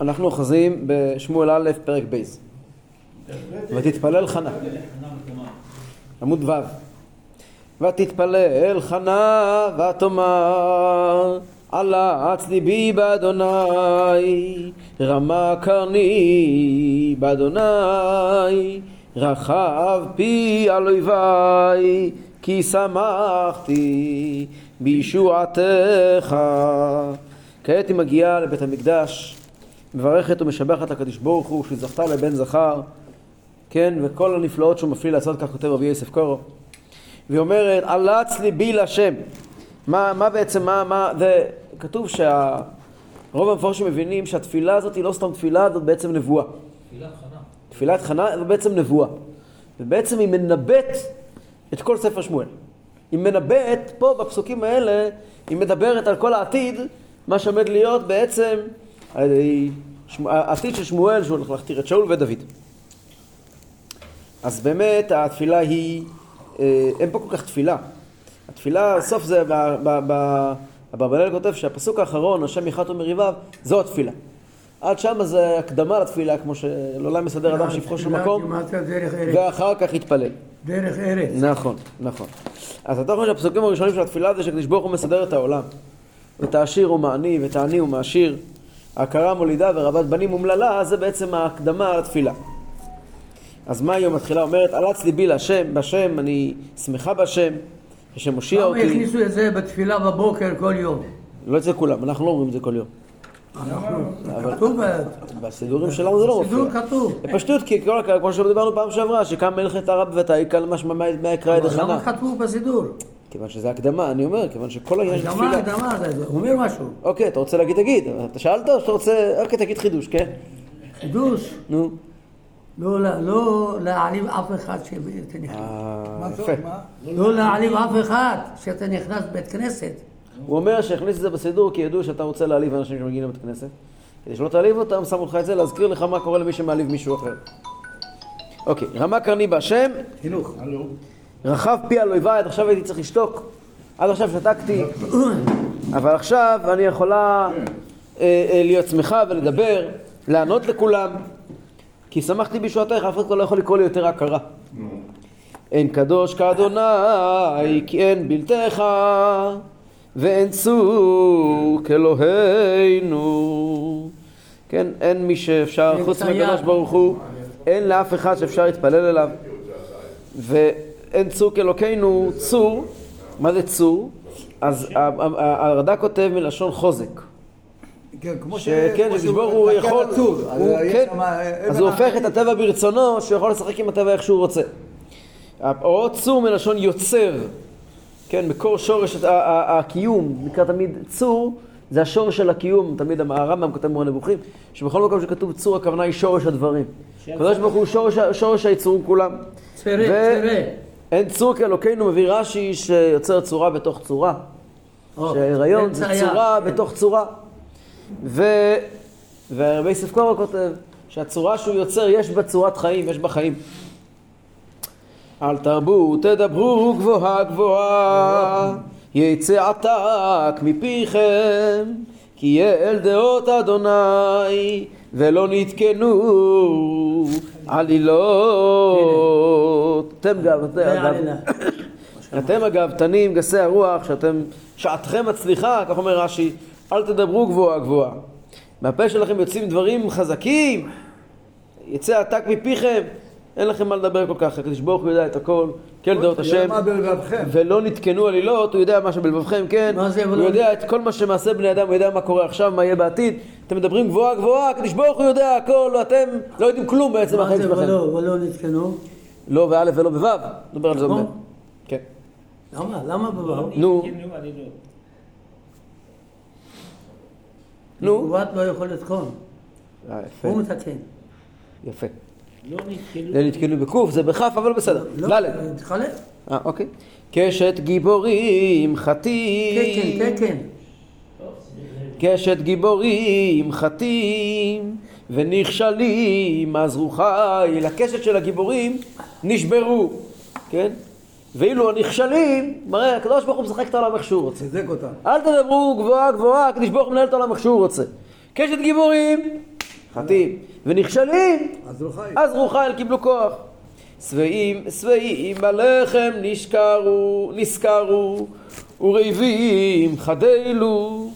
אנחנו אוחזים בשמואל א', פרק בייז. ותתפלל חנה. עמוד ו'. ותתפלל חנה ותאמר עלץ ליבי באדוני רמה קרני באדוני רחב פי על אויבי כי שמחתי בישועתך כעת היא מגיעה לבית המקדש, מברכת ומשבחת לקדוש ברוך הוא שזכתה לבן זכר, כן, וכל הנפלאות שהוא מפליא לעשות, כך כותב רבי יוסף קורו. והיא אומרת, עלץ ליבי להשם. מה, מה בעצם, מה, מה, זה כתוב שהרוב המפורשים מבינים שהתפילה הזאת היא לא סתם תפילה, זאת בעצם נבואה. תפילת חנה. תפילת חנה זה בעצם נבואה. ובעצם היא מנבאת את כל ספר שמואל. היא מנבאת, פה בפסוקים האלה, היא מדברת על כל העתיד, מה שעומד להיות בעצם העתיד של שמואל שהוא הולך להכתיר את שאול ודוד. אז באמת התפילה היא, אה, אין פה כל כך תפילה. התפילה, סוף זה, אברבנאל כותב שהפסוק האחרון, השם יחת מריביו, זו התפילה. עד שם זה הקדמה לתפילה, כמו שלעולם מסדר אדם שפחו של מקום, ואחר כך יתפלל. דרך ארץ. נכון, נכון. אז התוכן של הפסוקים הראשונים של התפילה זה שקדוש ברוך הוא מסדר את העולם. את העשיר הוא מעני ואת העני הוא מעשיר. הכרה מולידה ורבת בנים אומללה, זה בעצם ההקדמה לתפילה. אז מה היום מתחילה? אומרת, עלץ ליבי להשם, בשם, אני שמחה בשם, השם מושיע אותי. למה הכניסו את זה בתפילה בבוקר כל יום? לא אצל כולם, אנחנו לא אומרים את זה כל יום. כתוב בסידורים שלנו זה לא מופיע. בסידור כתוב. פשטות, כי כמו שדיברנו פעם שעברה, שקם מלכת הרב ותעיקל משמע מה יקרא ידי חנה. למה כתבו בסידור? כיוון שזה הקדמה, אני אומר, כיוון שכל העניין של תפילה... הקדמה, הקדמה, זה אומר משהו. אוקיי, אתה רוצה להגיד, תגיד. אתה שאלת או שאתה רוצה... אוקיי, תגיד חידוש, כן? חידוש? נו. לא, לא להעליב אף אחד שאתה נכנס. אה, יפה. לא להעליב אף אחד שאתה נכנס בית כנסת. הוא אומר שהכניס את זה בסידור כי ידעו שאתה רוצה להעליב אנשים שמגיעים לבית כנסת. כדי שלא תעליב אותם, שמו לך את זה להזכיר לך מה קורה למי שמעליב מישהו אחר. אוקיי, רמה קרני בהשם. חינוך. רחב פי על אויביי, עד עכשיו הייתי צריך לשתוק. עד עכשיו שתקתי, אבל עכשיו אני יכולה אה, אה, להיות שמחה ולדבר, לענות לכולם, כי שמחתי בישועתך, אף אחד לא יכול לקרוא לי יותר הכרה. אין קדוש כאדוני, כי אין בלתך, ואין צור כאלוהינו. כן, אין מי שאפשר, חוץ מקדוש ברוך הוא, אין לאף אחד שאפשר להתפלל אליו. ואין צור כאלוקינו, צור, מה זה צור? אז הרד"ק כותב מלשון חוזק. כן, כמו שכן, שגיבור הוא יכול, הוא, כן, אז הוא הופך את הטבע ברצונו, שהוא יכול לשחק עם הטבע איך שהוא רוצה. או צור מלשון יוצר, כן, מקור שורש הקיום, נקרא תמיד צור, זה השורש של הקיום, תמיד הרמב"ם כותב מורה נבוכים, שבכל מקום שכתוב צור הכוונה היא שורש הדברים. הקדוש ברוך הוא שורש היצורים כולם. צרה, צרה. אין צור כאלוקינו מביא רש"י שיוצר צורה בתוך צורה. שהיריון זה צורה בתוך צורה. ורבי יוסף קורו כותב שהצורה שהוא יוצר יש בה צורת חיים, יש בה חיים. אל תרבו תדברו גבוהה גבוהה יצא עתק מפיכם כי יהיה אל דעות אדוני ולא נתקנו עלילות. אתם גם, אתם אגב תנים גסי הרוח שאתם, שעתכם מצליחה, כך אומר רש"י, אל תדברו גבוהה גבוהה. מהפה שלכם יוצאים דברים חזקים, יצא עתק מפיכם, אין לכם מה לדבר כל כך, הקדוש ברוך הוא יודע את הכל, כן דעות השם, ולא נתקנו עלילות, הוא יודע מה שבלבבכם, כן, הוא יודע את כל מה שמעשה בני אדם, הוא יודע מה קורה עכשיו, מה יהיה בעתיד, אתם מדברים גבוהה גבוהה, הקדוש ברוך הוא יודע הכל, ואתם לא יודעים כלום בעצם מהחיים שלכם. מה זה ולא נתקנו? לא באלף ולא בוו, נדבר על זה עוד מעט. כן. למה? למה בוו? נו. נו. תגובת לא יכול לתקון. אה. הוא מתקן. יפה. לא נתקלו. זה נתקלו בקוף, זה בכף, אבל בסדר. לא, ד'. תחלק. אה, אוקיי. קשת גיבורים חטאים. כן, כן, כן. קשת גיבורים חטאים ונכשלים, אז רוחי לקשת של הגיבורים נשברו, כן? ואילו הנכשלים, מראה, הקדוש ברוך הוא משחק את העולם איך שהוא רוצה. אותם. אל תדברו גבוהה גבוהה, הקדוש ברוך הוא מנהל את העולם איך שהוא רוצה. קשת גיבורים, חטאים, ונכשלים, אז רוחייל קיבלו כוח. שבעים, שבעים בלחם נשכרו, נשכרו, ורעבים חדלו.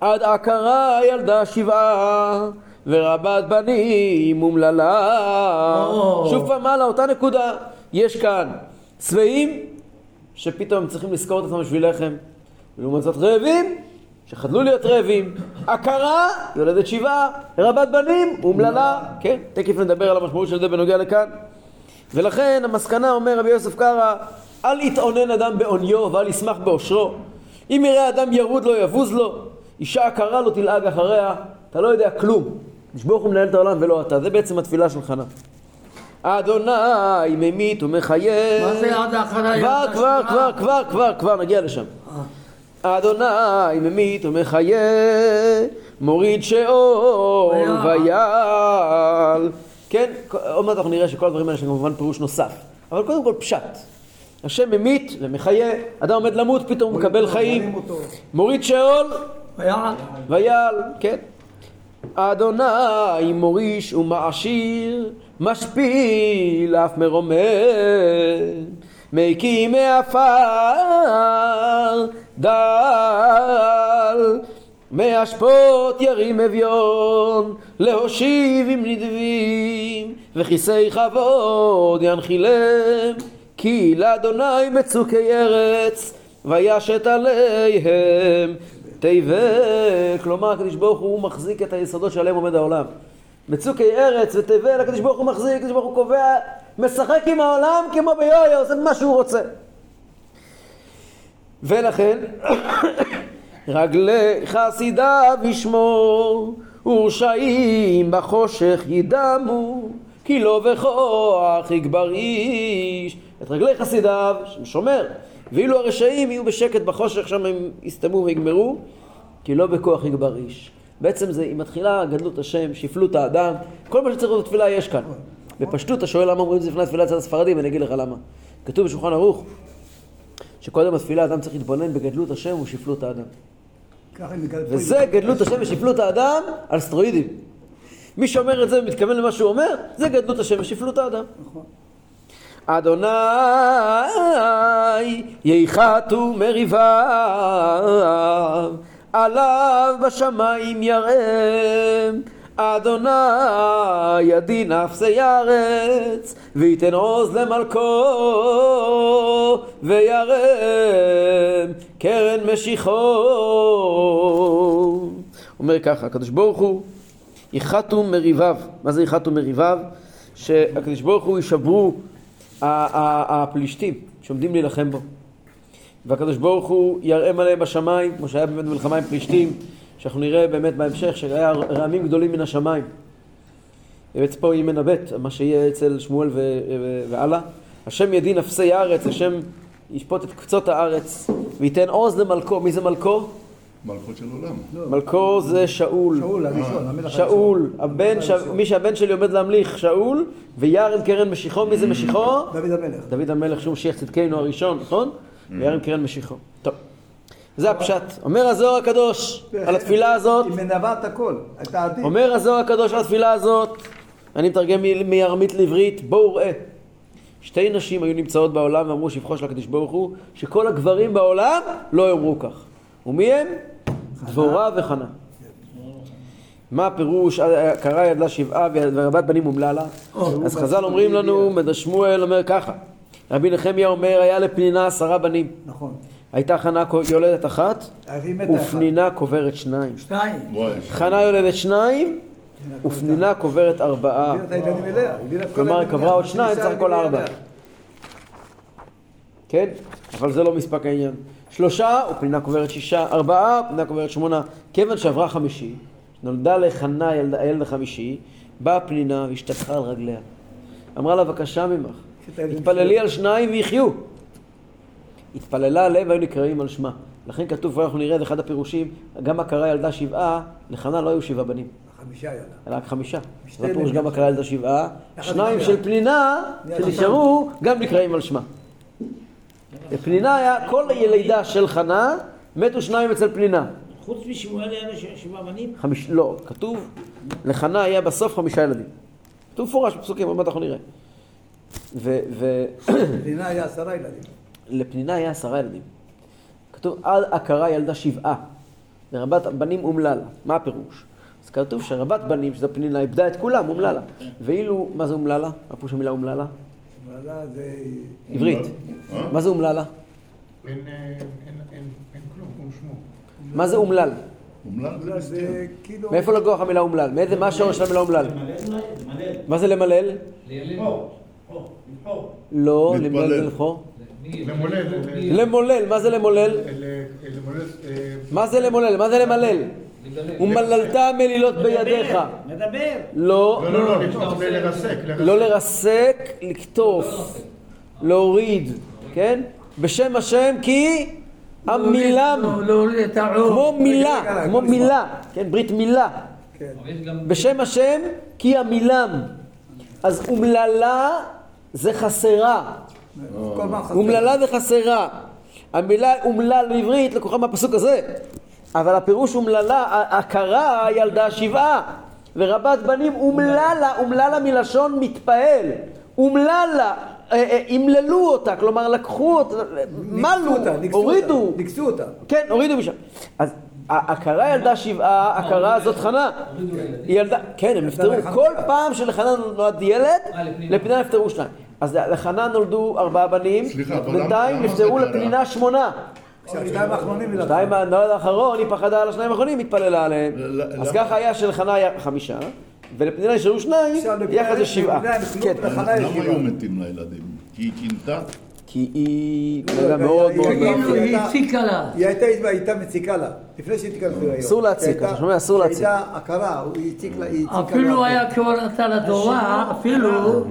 עד עקרה ילדה שבעה, ורבת בנים אומללה. או. שוב פעם מעלה, אותה נקודה. יש כאן שבעים, שפתאום הם צריכים לזכור את עצמם בשביל לחם. ולעומת זאת רעבים, שחדלו להיות רעבים. עקרה, יולדת שבעה, רבת בנים, אומללה. כן, תכף נדבר על המשמעות של זה בנוגע לכאן. ולכן המסקנה אומר רבי יוסף קרא, אל יתאונן אדם בעוניו ואל ישמח בעושרו. אם יראה אדם ירוד לו יבוז לו, אישה עקרה לו תלעג אחריה, אתה לא יודע כלום. נשבור הוא מנהל את העולם ולא אתה, זה בעצם התפילה של חנה. אדוני ממית ומחיה. מה זה עד האחרונה? כבר, כבר, כבר, כבר, כבר, כבר, נגיע לשם. אדוני ממית ומחיה, מוריד שאול ויעל. כן, עוד מעט אנחנו נראה שכל הדברים האלה יש להם כמובן פירוש נוסף. אבל קודם כל פשט. השם ממית ומחיה, אדם עומד למות, פתאום הוא מקבל חיים. מוריד שאול ויעל. כן. אדוני מוריש ומעשיר, משפיל אף מרומם, מקים מעפר, דל, מאשפות ירים אביון, להושיב עם נדבים, וכיסי כבוד ינחילם, כי לאדוני מצוקי ארץ, וישת עליהם תבל, כלומר הקדוש ברוך הוא מחזיק את היסודות שעליהם עומד העולם. מצוקי ארץ ותבל, הקדוש ברוך הוא מחזיק, הקדוש ברוך הוא קובע, משחק עם העולם כמו ביויו, עושה מה שהוא רוצה. ולכן, רגלי חסידיו ישמור, ורשעים בחושך ידמו, כי לא בכוח יגבר איש. את רגלי חסידיו, ששומר, ואילו הרשעים יהיו בשקט בחושך, שם הם יסתמו ויגמרו, כי לא בכוח יגבר איש. בעצם זה, היא מתחילה גדלות השם, שפלות האדם, כל מה שצריך בתפילה יש כאן. בפשטות, אתה שואל למה אומרים את זה לפני התפילה אצל הספרדים, אני אגיד לך למה. כתוב בשולחן ערוך, שקודם התפילה אדם צריך להתבונן בגדלות השם ושפלות האדם. וזה גדלות השם ושפלות האדם על סטרואידים. מי שאומר את זה ומתכוון למה שהוא אומר, זה גדלות השם ושפלות האדם. נכון. אדוני יחתו מריביו, עליו בשמיים ירם. אדוני ידין אפסי ארץ, וייתן עוז למלכו, וירם קרן משיחו. אומר ככה, הקדוש ברוך הוא יחתו מריביו. מה זה יחתו מריביו? שהקדוש ברוך הוא יישברו הפלישתים שעומדים להילחם בו. והקדוש ברוך הוא ירעם עליהם בשמיים, כמו שהיה באמת במלחמה עם פלישתים, שאנחנו נראה באמת בהמשך, שהיה רעמים גדולים מן השמיים. ובעצם פה היא מנבאת, מה שיהיה אצל שמואל ו- ו- והלאה. השם ידין אפסי הארץ, השם ישפוט את קצות הארץ, וייתן עוז למלכו. מי זה מלכו? מלכות של עולם. מלכו זה שאול. שאול הראשון, המלך שאול, הבן, ש... מי שהבן שלי עומד להמליך, שאול, וירם קרן משיחו, מי זה משיחו? דוד המלך. דוד המלך שהוא משיח צדקנו הראשון, נכון? וירם קרן משיחו. טוב, זה הפשט. אומר הזוהר הקדוש על התפילה הזאת, היא מנבאה את הכל, את העתיד. אומר הזוהר הקדוש על התפילה הזאת, אני מתרגם מארמית לעברית, בואו ראה. שתי נשים היו נמצאות בעולם ואמרו שבחו של הקדוש ברוך הוא, שכל הגברים בעולם לא יאמרו כך. ומי הם? דבורה וחנה. מה הפירוש, אה, קרא ידלה שבעה ורבת בנים אומללה? אז חז"ל אומרים לנו, שמואל אומר ככה, רבי נחמיה אומר, היה לפנינה עשרה בנים. נכון. הייתה חנה יולדת אחת. ופנינה קוברת שניים. וואי. חנה יולדת שניים, ופנינה קוברת ארבעה. כלומר, היא קברה עוד. שניים, סך הכל ארבע. כן? אבל זה לא מספק העניין. שלושה, ופנינה קוברת שישה, ארבעה, ופנינה קוברת שמונה. כיוון שעברה חמישי, נולדה לחנה הילד, החמישי, באה פנינה והשתטחה על רגליה. אמרה לה, בבקשה ממך, התפללי על שניים ויחיו. התפללה עליהם והיו נקראים על שמה. לכן כתוב, ואנחנו נראה את אחד הפירושים, גם עקרה ילדה שבעה, לחנה לא היו שבעה בנים, חמישה ילדה. רק חמישה. זה הפירוש בנים. גם עקרה ילדה שבעה, שניים של פנינה, שנשארו, גם נקראים על שמה. ופנינה היה, כל ילידה של חנה, מתו שניים אצל פנינה. חוץ משמואל היה שבעה בנים? חמיש... לא, כתוב, לחנה היה בסוף חמישה ילדים. כתוב מפורש בפסוקים, עוד מעט אנחנו נראה. ו... ו... מדינה היה עשרה ילדים. לפנינה היה עשרה ילדים. כתוב, עד עקרה ילדה שבעה, ורבת בנים אומללה. מה הפירוש? אז כתוב שרבת בנים, שזו פנינה, איבדה את כולם, אומללה. ואילו, מה זה אומללה? מה פירוש המילה אומללה? אבל זה... עברית. אה? מה זה אומללה? אין, אה, כלום. מה זה אומלל? אומלל זה כאילו... מאיפה לקוח המילה אומלל? מאיזה, מה השורש של המילה אומלל? מה זה למלל? לא. למלל זה לבחור. למולל, למולל, מה זה למולל? אה, מה זה למולל? מה זה למלל? ומללת מלילות בידיך. מדבר. לא, לא, לא, לא, לקטוף, ל- לרסק, לא לרסק, לקטוף, להוריד, כן? בשם השם כי לא- העור. כמו מילה, כמו מילה, כן? ברית מילה. כן. בשם השם כי עמילם. אז אומללה זה חסרה. כל. אומללה וחסרה. המילה אומלל בעברית לקוחה מהפסוק הזה. אבל הפירוש אומללה, הכרה ילדה שבעה. ורבת בנים אומללה, אומללה מלשון מתפעל. אומללה, אה, אה, אמללו אותה, כלומר לקחו אותה, מלו, ניקסו אותה, ניקסו הורידו. אותה, ניקסו אותה. כן, הורידו משם. אז הכרה ילדה שבעה, הכרה זאת חנה. היא ילדה, כן, הם נפטרו. כל פעם שלחנה נולד ילד, אה. לפנינה נפטרו שניים. אז לחנה נולדו ארבעה בנים, בינתיים קרה? לפנינה שמונה. שהשניים האחרונים. שתיים מהנולד האחרון, היא פחדה על השניים האחרונים, התפללה עליהם. אז? ככה היה שלחנה היה חמישה, ולפנינה נשארו שניים, יחד זה שבעה. כן, למה. היו מתים לילדים? כי היא קינתה? כי היא בן אדם מאוד מאוד היא- מאמין. היא- הציקה לה. היא הייתה מציקה לה, לפני שהיא תיכנס להיריון. אסור להציק, אתה שומע? אסור להציק. הייתה הכרה, היא הציקה לה. אפילו היה לה לתורה, אפילו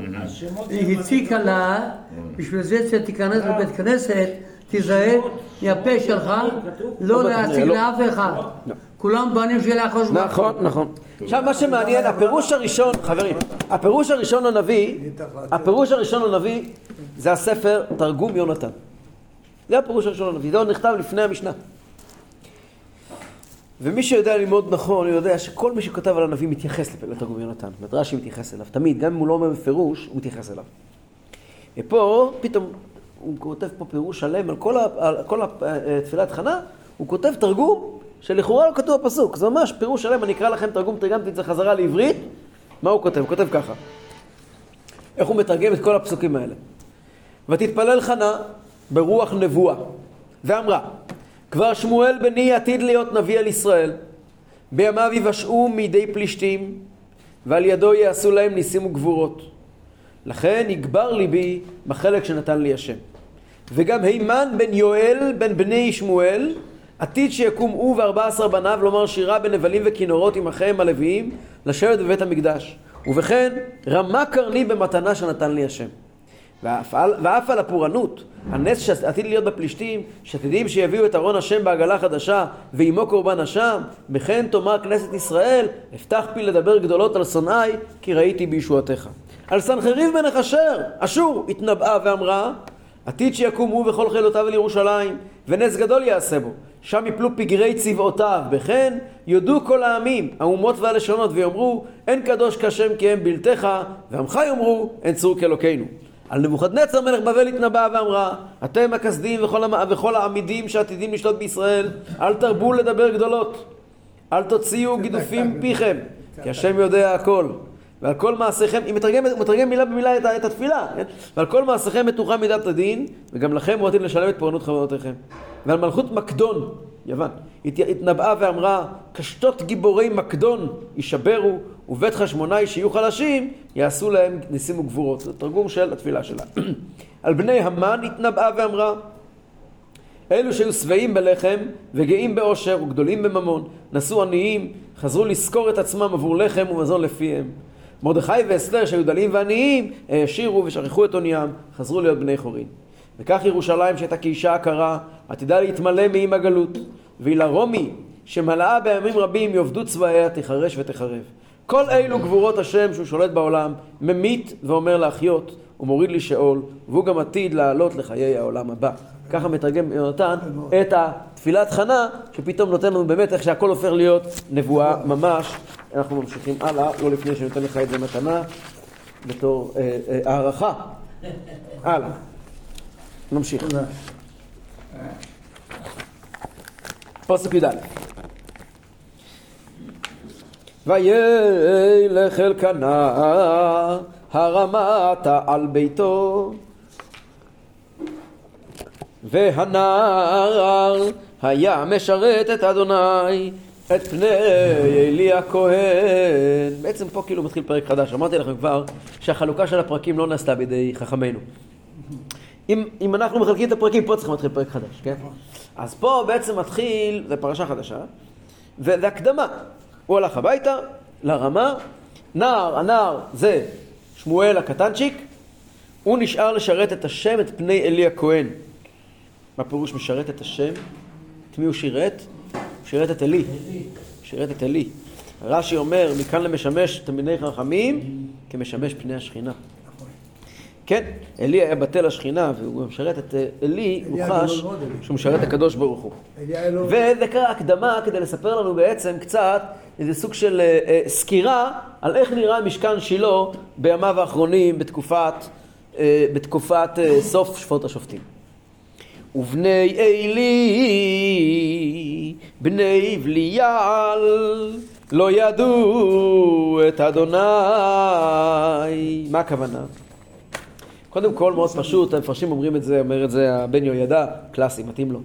היא הציקה לה, בשביל זה שתיכנס לבית כנסת, תיזהר מהפה שלך, לא להציג לא. לאף אחד. כולם בנים של אחוז נכון, נכון. עכשיו מה שמעניין, הפירוש הראשון, חברים, הפירוש הראשון לנביא, הפירוש הראשון לנביא זה הספר תרגום יונתן. זה הפירוש הראשון לנביא, זה עוד נכתב לפני המשנה. ומי שיודע ללמוד נכון, הוא יודע שכל מי שכתב על הנביא מתייחס לתרגום יונתן. מדרשי מתייחס אליו, תמיד, גם אם הוא לא אומר בפירוש, הוא מתייחס אליו. ופה, פתאום, הוא כותב פה פירוש שלם על כל, ה, על כל ה, אה, תפילת חנה, הוא כותב תרגום שלכאורה לא כתוב בפסוק. זה ממש פירוש שלם, אני אקרא לכם תרגום, תרגמתי את זה חזרה לעברית. מה הוא כותב? הוא כותב ככה. איך הוא מתרגם את כל הפסוקים האלה. ותתפלל חנה ברוח נבואה, ואמרה, כבר שמואל בני עתיד להיות נביא על ישראל, בימיו יבשעו מידי פלישתים, ועל ידו יעשו להם ניסים וגבורות. לכן יגבר ליבי בחלק שנתן לי השם. וגם הימן בן יואל בן בני שמואל עתיד שיקום הוא וארבע עשר בניו לומר שירה בנבלים וכינורות עם אחיהם הלוויים לשבת בבית המקדש. ובכן רמה קרני במתנה שנתן לי השם. ואף על, ואף על הפורענות, הנס שעתיד להיות בפלישתים, שעתידים שיביאו את ארון השם בעגלה חדשה, ועמו קורבן אשם, בכן תאמר כנסת ישראל, אפתח פי לדבר גדולות על שונאי, כי ראיתי בישועתך. על סנחריב בן אשר, אשור, התנבאה ואמרה, עתיד שיקום הוא וכל חילותיו אל ירושלים, ונס גדול יעשה בו. שם יפלו פגרי צבאותיו, וכן יודו כל העמים, האומות והלשונות, ויאמרו, אין קדוש כשם כי הם בלתך, ועמך יאמרו, אין צור כאלוקינו. על נבוכדנצר מלך בבל התנבאה ואמרה, אתם הכסדים וכל, המ... וכל העמידים שעתידים לשלוט בישראל, אל תרבו לדבר גדולות. אל תוציאו גידופים פיכם, כי השם יודע הכל. ועל כל מעשיכם, היא מתרגמת, הוא מתרגם מילה במילה את, את התפילה, כן? ועל כל מעשיכם מתוחה מידת הדין, וגם לכם עתיד לשלם את פורענות חברותיכם. ועל מלכות מקדון, יוון, הת- התנבאה ואמרה, קשתות גיבורי מקדון יישברו, ובית חשמונאי שיהיו חלשים, יעשו להם ניסים וגבורות. זה תרגום של התפילה שלה. על בני המן התנבאה ואמרה, אלו שהיו שבעים בלחם וגאים באושר וגדולים בממון, נשאו עניים, חזרו לשכור את עצמם עבור לחם ומזון לפיהם. מרדכי ואסתר שהיו דלים ועניים, העשירו ושכחו את עוניים, חזרו להיות בני חורין. וכך ירושלים שהייתה כאישה עקרה, עתידה להתמלא מעם הגלות. והיא לרומי, שמלאה בימים רבים יאבדו צבאיה, תחרש ותחרב. כל אלו גבורות השם שהוא שולט בעולם, ממית ואומר להחיות, הוא מוריד לי שאול, והוא גם עתיד לעלות לחיי העולם הבא. ככה מתרגם יונתן את התפילת חנה, שפתאום נותן לנו באמת איך שהכל הופך להיות נבואה ממש. אנחנו ממשיכים הלאה, לא לפני שאני נותן לך את זה מתנה, בתור אה, אה, הערכה. הלאה. נמשיך. פוסק י"א וילך אלקנה הרמת על ביתו והנער היה משרת את אדוני את פני אלי הכהן. בעצם פה כאילו מתחיל פרק חדש. אמרתי לכם כבר שהחלוקה של הפרקים לא נעשתה בידי חכמינו. אם, אם אנחנו מחלקים את הפרקים, פה צריך להתחיל פרק חדש, כן? אז פה בעצם מתחיל, זה פרשה חדשה, וזה הקדמה. הוא הלך הביתה, לרמה, נער, הנער זה שמואל הקטנצ'יק, הוא נשאר לשרת את השם, את פני אלי הכהן. מה פירוש משרת את השם? את מי הוא שירת? שירת את. הוא שירת את אלי. רש"י אומר, מכאן למשמש תלמידי חכמים, כמשמש פני השכינה. כן, אלי היה בטל השכינה והוא משרת את אה, אלי, הוא חש. שהוא משרת את הקדוש ברוך הוא. וזה קרה הקדמה כדי לספר לנו בעצם קצת איזה סוג של אה, אה, סקירה על איך נראה משכן שילה בימיו האחרונים בתקופת, אה, בתקופת אה, סוף שפוט השופטים. ובני עלי, בני בליעל, לא ידעו את אדוני. מה הכוונה? קודם כל מאוד פשוט, המפרשים אומרים את זה, אומר את זה הבן יהוידע, קלאסי, מתאים לו.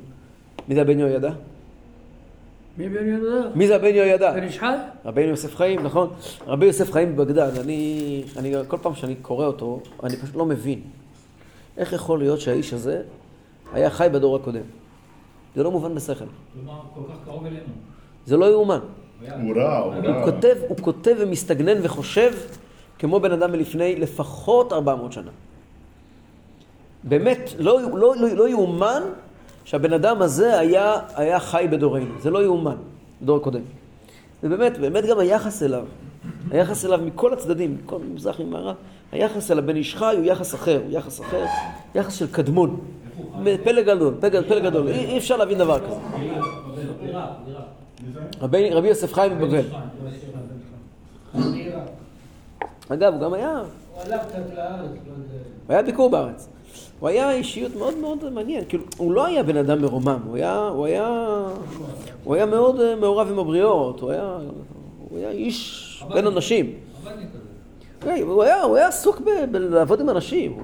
מי זה הבן יהוידע? מי זה הבן יהוידע? בן איש חי? רבינו יוסף חיים, נכון? רבי יוסף חיים בבגדד, אני, אני כל פעם שאני קורא אותו, אני פשוט לא מבין. איך יכול להיות שהאיש הזה היה חי בדור הקודם? זה לא מובן בשכל. כלומר, כל כך קרוב אלינו. זה לא יאומן. הוא רע, הוא רע. כותב, הוא כותב ומסתגנן וחושב כמו בן אדם מלפני לפחות 400 שנה. באמת, לא, לא, לא, לא יאומן שהבן אדם הזה היה, היה חי בדורנו. זה לא יאומן, בדור הקודם. ובאמת, באמת גם היחס אליו, היחס אליו מכל הצדדים, מכל מזרח ממערב, היחס אל הבן איש חי הוא יחס אחר, הוא יחס אחר, יחס של קדמון. פלא גדול, פלא, גדול, אי, אפשר להבין דבר כזה. רבי, יוסף חיים מבבל. אגב, הוא גם היה, הוא לא. הוא היה ביקור בארץ. הוא היה אישיות מאוד מאוד מעניין, כאילו, הוא לא היה בן אדם מרומם, הוא היה, הוא היה, הוא היה מאוד אה, מעורב עם הבריות, הוא היה, הוא היה איש בין אנשים. כן, הוא היה, הוא היה עסוק בלעבוד עם אנשים.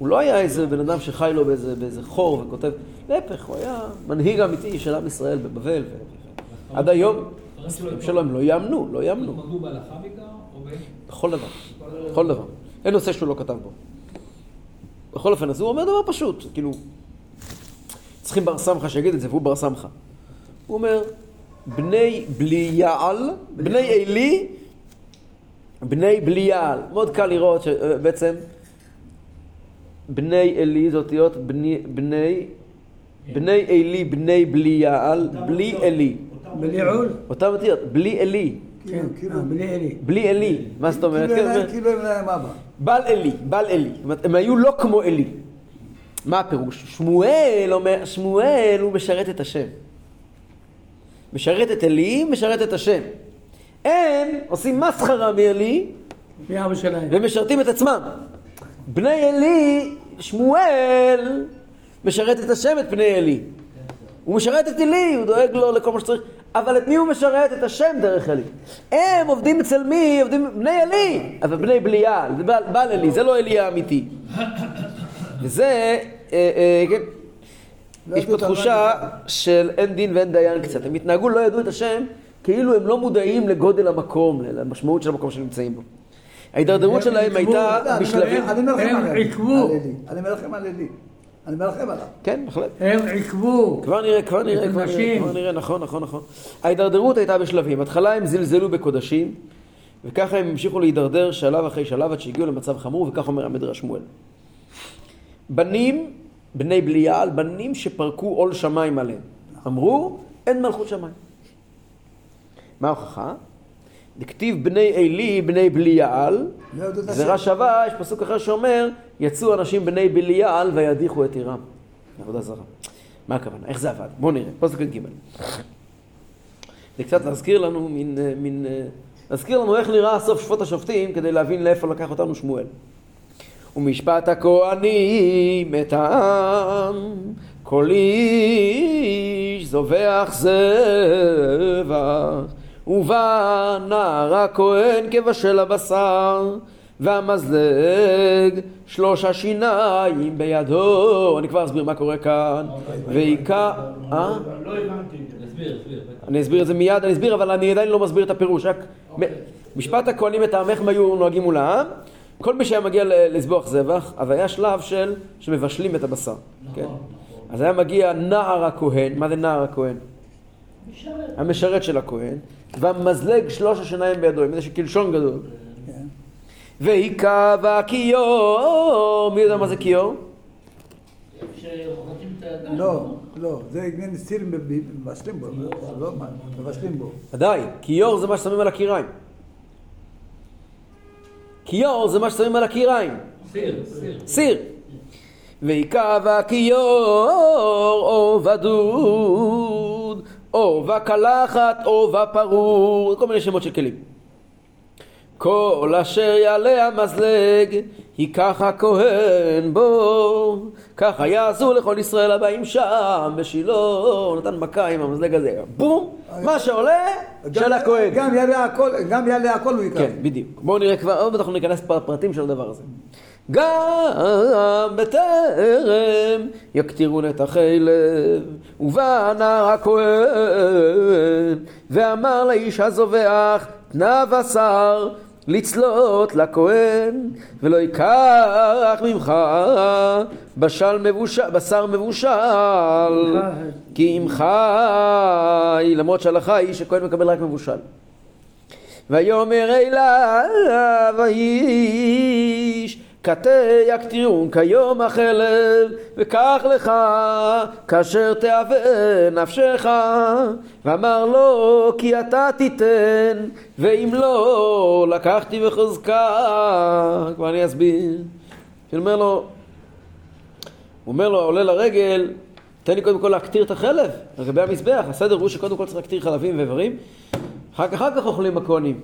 הוא, לא היה איזה בן אדם שחי לו באיזה, באיזה חור וכותב, להפך, הוא היה מנהיג אמיתי של עם ישראל בבבל. עד היום, שלו הם לא יאמנו, לא יאמנו. התמקדו בהלכה בעיקר. בכל דבר, בכל דבר. אין נושא שהוא לא כתב בו. בכל אופן, אז הוא אומר דבר פשוט, כאילו, צריכים בר סמכה שיגיד את זה, והוא בר סמכה. הוא אומר, בני בליעל, בני עלי, בני בליעל. מאוד קל לראות שבעצם בני עלי זה אותיות בני, בני, בני עלי, בני בליעל, בלי עלי. בליעול? אותם אותיות, בלי עלי, כן, כאילו- אה, בלי אלי. בלי עלי. מה זאת אומרת? כאילו כן, אין להם- אומר- כאילו אין להם אבא. בל אלי, בל אלי. זאת אומרת, הם היו לא כמו אלי. מה הפירוש? שמואל אומר, שמואל הוא משרת את השם. משרת את אלי, משרת את השם. הם עושים מסחרה מאלי? ומשרתים את עצמם. בני אלי, שמואל משרת את השם, את פני אלי. הוא משרת את אלי, הוא דואג לו לכל מה שצריך, אבל את מי הוא משרת? את השם דרך אלי. הם עובדים אצל מי? עובדים בני אלי, אבל בני בליעל, זה בעל, בעל אלי, זה לא אלי האמיתי. וזה, אה, אה, כן, לא יש פה תחושה של אין דין ואין דיין קצת. הם התנהגו, לא ידעו את השם, כאילו הם לא מודעים לגודל המקום, למשמעות של המקום שנמצאים בו. ההידרדרות שלהם הייתה בשלבים... אני עליהם. עיכבו. על אלי. אני מלחם על אלי. אני מלחם עליו. כן, בהחלט. הם עיכבו. כבר נראה, כבר נראה, כבר נראה. כבר נראה, נכון, נכון, נכון. ההידרדרות הייתה בשלבים. בהתחלה הם זלזלו בקודשים, וככה הם המשיכו להידרדר שלב אחרי שלב עד שהגיעו למצב חמור, וכך אומר המדרש שמואל. בנים, בני בליעל, בנים שפרקו עול שמיים עליהם. אמרו, אין מלכות שמיים. מה ההוכחה? דכתיב בני עלי בני בליעל, לא גזירה השם. שווה, יש פסוק אחר שאומר, יצאו אנשים בני בליעל וידיחו את עירם. עבודה זרה. מה הכוונה? איך זה עבד? בואו נראה, פסוק ג' זה קצת להזכיר לנו מין, אה, מין, אה, להזכיר לנו איך נראה סוף שפוט השופטים כדי להבין לאיפה לקח אותנו שמואל. ומשפט הכהנים את העם, כל איש זובח זבח, ובא נער הכהן כבשל הבשר, והמזלג שלוש השיניים בידו. אני כבר אסביר מה קורה כאן. והיכה... אה? לא הבנתי. תסביר, תסביר. אני אסביר את זה מיד, אני אסביר, אבל אני עדיין לא מסביר את הפירוש. רק משפט הכהנים הם היו נוהגים מול העם. כל מי שהיה מגיע ל- לזבוח זבח, אז היה שלב של שמבשלים את הבשר. כן? אז היה מגיע נער הכהן, מה זה נער הכהן? המשרת של הכהן, והמזלג שלוש השיניים בידו, עם איזה קלשון גדול. כן. והיכה והכיור, מי יודע מה זה כיור? לא, לא, זה עניין סיר מבשלים בו, לא מה, מבשלים בו. ודאי, כיור זה מה ששמים על הקיריים. כיור זה מה ששמים על הקיריים. סיר, סיר. סיר. והיכה והכיור, או או וקלחת, או ופרור, כל מיני שמות של כלים. כל אשר יעלה המזלג, ייקח הכהן בו. ככה יעשו לכל ישראל הבאים שם, בשילה, נתן מכה עם המזלג הזה. בום, מה שעולה, של הכהן. גם יעלה הכל, גם יעלה הכל הוא ייקח. כן, בדיוק. בואו נראה כבר, עוד מעט אנחנו ניכנס לפרטים של הדבר הזה. גם בטרם יקטירון את החלב, ובא נער הכהן, ואמר לאיש הזובח, תנה בשר לצלות לכהן, ולא ייקח ממך בשל מבושל, בשר מבושל, כי אם חי, למרות שההלכה היא שכהן מקבל רק מבושל. ויאמר אליו האיש כתה יקטירון כיום החלב וקח לך כאשר תאווה נפשך. ואמר לו כי אתה תיתן ואם לא לקחתי בחזקה כבר אני אסביר. הוא אומר לו הוא אומר לו עולה לרגל תן לי קודם כל להקטיר את החלב. לגבי המזבח הסדר הוא שקודם כל צריך להקטיר חלבים ואיברים אחר כך, אחר כך אוכלים הכהנים.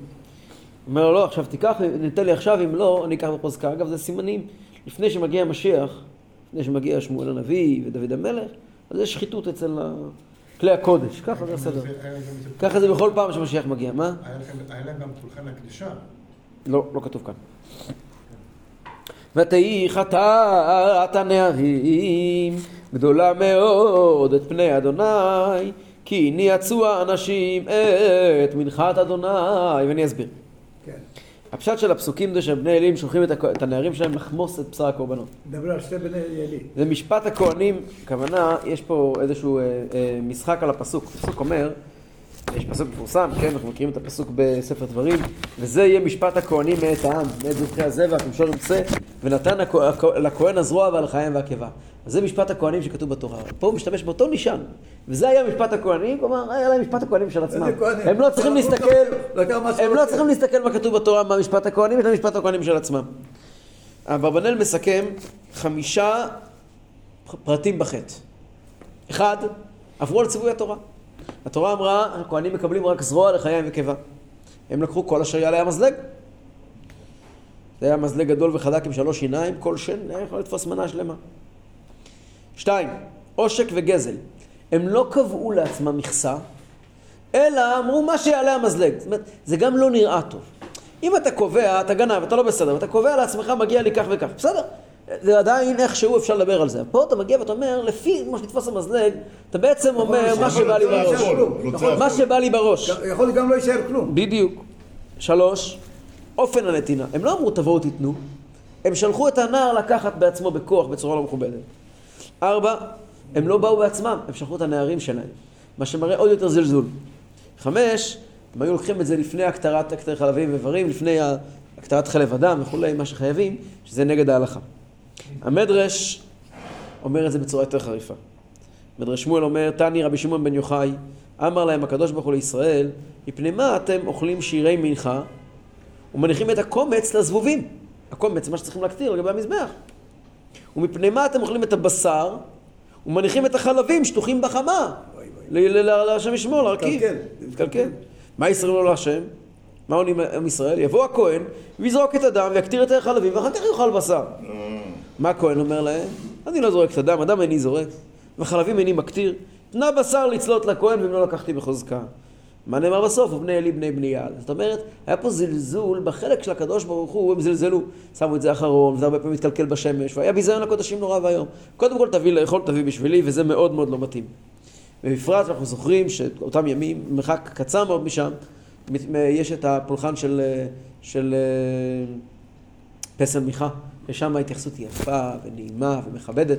אומר לו, לא, עכשיו תיקח, ניתן לי עכשיו, אם לא, אני אקח בחוזקה. אגב, זה סימנים. לפני שמגיע המשיח, לפני שמגיע שמואל הנביא ודוד המלך, אז יש שחיתות אצל כלי הקודש. ככה זה הסדר. ככה זה בכל פעם שמשיח מגיע. מה? היה להם גם פולחן לקדושה. לא, לא כתוב כאן. ותהי חטאת הנערים גדולה מאוד את פני אדוני כי ניאצו האנשים את מנחת אדוני ואני אסביר. הפשט של הפסוקים זה שבני אלים שולחים את, הכ... את הנערים שלהם לחמוס את בשר הקורבנות. נדבר על שתי בני אלי. זה משפט הכהנים, הכוונה, יש פה איזשהו אה, אה, משחק על הפסוק. הפסוק אומר, יש פסוק מפורסם, כן, אנחנו מכירים את הפסוק בספר דברים, וזה יהיה משפט הכהנים מאת העם, מאת זבחי הזבח, עם ימצא, ונתן. לכהן הזרוע ועל החיים והקיבה. אז זה משפט הכהנים שכתוב בתורה. פה הוא משתמש באותו נישן, וזה היה משפט הכהנים, כלומר, היה להם משפט הכהנים של עצמם. הם לא צריכים להסתכל, הם לא. צריכים להסתכל מה כתוב בתורה, מה משפט הכהנים, יש להם משפט הכהנים של עצמם. אברבנאל מסכם חמישה פרטים בחטא. אחד, עברו על ציווי התורה. התורה אמרה, הכהנים מקבלים רק זרוע לחיים וקיבה. הם לקחו כל אשר יעלה המזלג. זה היה מזלג גדול וחזק עם שלוש שיניים, כל שן היה יכול לתפוס מנה שלמה. שתיים, עושק וגזל. הם לא קבעו לעצמם מכסה, אלא אמרו מה שיעלה המזלג. זאת אומרת, זה גם לא נראה טוב. אם אתה קובע, אתה גנב, אתה לא בסדר, אתה קובע לעצמך מגיע לי כך וכך, בסדר. זה עדיין איכשהו אפשר לדבר על זה. פה אתה מגיע ואתה אומר, לפי מה שנתפוס המזלג, אתה בעצם אומר מה שבא לי לא בראש. מה שבא לי בראש. יכול גם לא יישאר כלום. בדיוק. שלוש, אופן הנתינה. הם לא אמרו תבואו תיתנו, הם שלחו את הנער לקחת בעצמו בכוח בצורה לא מכובדת. ארבע, הם לא באו בעצמם, הם שלחו את הנערים שלהם, מה שמראה עוד יותר זלזול. חמש, הם היו לוקחים את זה לפני הקטרת הקטר חלבים ואיברים, לפני הקטרת חלב אדם וכולי, מה שחייבים, שזה נגד ההלכה. המדרש אומר את זה בצורה יותר חריפה. מדרש שמואל אומר, תני רבי שמעון בן יוחאי, אמר להם הקדוש ברוך הוא לישראל, מפני מה אתם אוכלים שירי מנחה ומניחים את הקומץ לזבובים? הקומץ, מה שצריכים להקטיר לגבי המזבח. ומפני מה אתם אוכלים את הבשר ומניחים את החלבים שטוחים בחמה? להשם ישמור, להרכיב. לקלקל. לקלקל. מה ישראל לו להשם? מה עונים עם ישראל? יבוא הכהן ויזרוק את הדם ויקטיר את החלבים ואחר כך יאכל בשר. מה הכהן אומר להם? אני לא זורק את הדם, הדם איני זורק, וחלבים איני מקטיר. תנה בשר לצלות לכהן ואם לא לקחתי בחוזקה. מה נאמר בסוף? ובני אלי בני בליעל. זאת אומרת, היה פה זלזול בחלק של הקדוש ברוך הוא, הם זלזלו. שמו את זה אחרון, וזה הרבה פעמים מתקלקל בשמש, והיה ביזיון לקודשים נורא ואיום. קודם כל תביא לאכול, תביא בשבילי, וזה מאוד מאוד לא מתאים. ובפרט אנחנו זוכרים שאותם ימים, מרחק קצר מאוד משם, יש את הפולחן של, של אה, פסל מיכה, ושם ההתייחסות היא יפה ונעימה ומכבדת.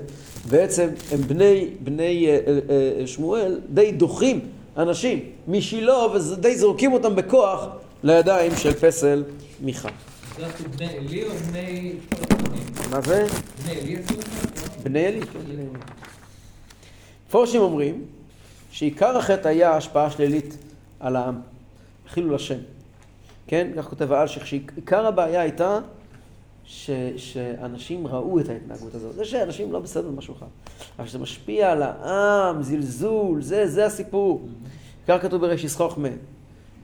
בעצם הם בני, בני אה, אה, אה, שמואל די דוחים אנשים משילה ודי זורקים אותם בכוח לידיים של פסל מיכה. מה זה? בני אלי. כן, בני אלי. מפורשים אומרים שעיקר החטא היה השפעה שלילית על העם, חילול השם. כן, כך כותב האלשיך, שעיקר הבעיה הייתה ש, שאנשים ראו את ההתנהגות הזאת. זה שאנשים לא בסדר במשהו אחד. אבל שזה משפיע על העם, זלזול, זה, זה הסיפור. כך כתוב בראשית חוכמה.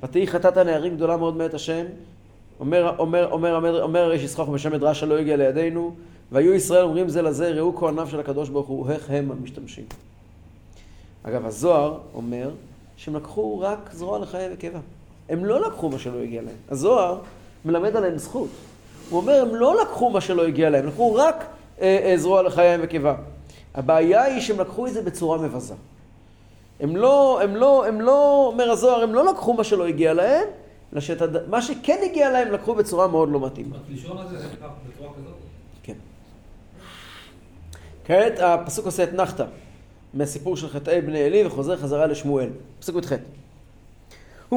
ותהי חטאת הנערים גדולה מאוד מאת השם. אומר, אומר, אומר, אומר, אומר ראשית חוכמה, שם מדרשה לא הגיע לידינו. והיו ישראל אומרים זה לזה, ראו כהניו של הקדוש ברוך הוא, איך הם המשתמשים. אגב, הזוהר אומר שהם לקחו רק זרוע לחיי וקבע. הם לא לקחו מה שלא הגיע להם. הזוהר מלמד עליהם זכות. הוא אומר, הם לא לקחו מה שלא הגיע להם, לקחו רק אה, אה, זרוע לחיים וקיבה. הבעיה היא שהם לקחו את זה בצורה מבזה. הם לא, הם לא, הם לא, אומר הזוהר, הם לא לקחו מה שלא הגיע להם, אלא שמה שכן הגיע להם לקחו בצורה מאוד לא מתאימה. לישון על זה, בצורה כזאת? כן. כעת הפסוק עושה אתנחתא מהסיפור של חטאי בני עלי וחוזר חזרה לשמואל. פסוק י"ח.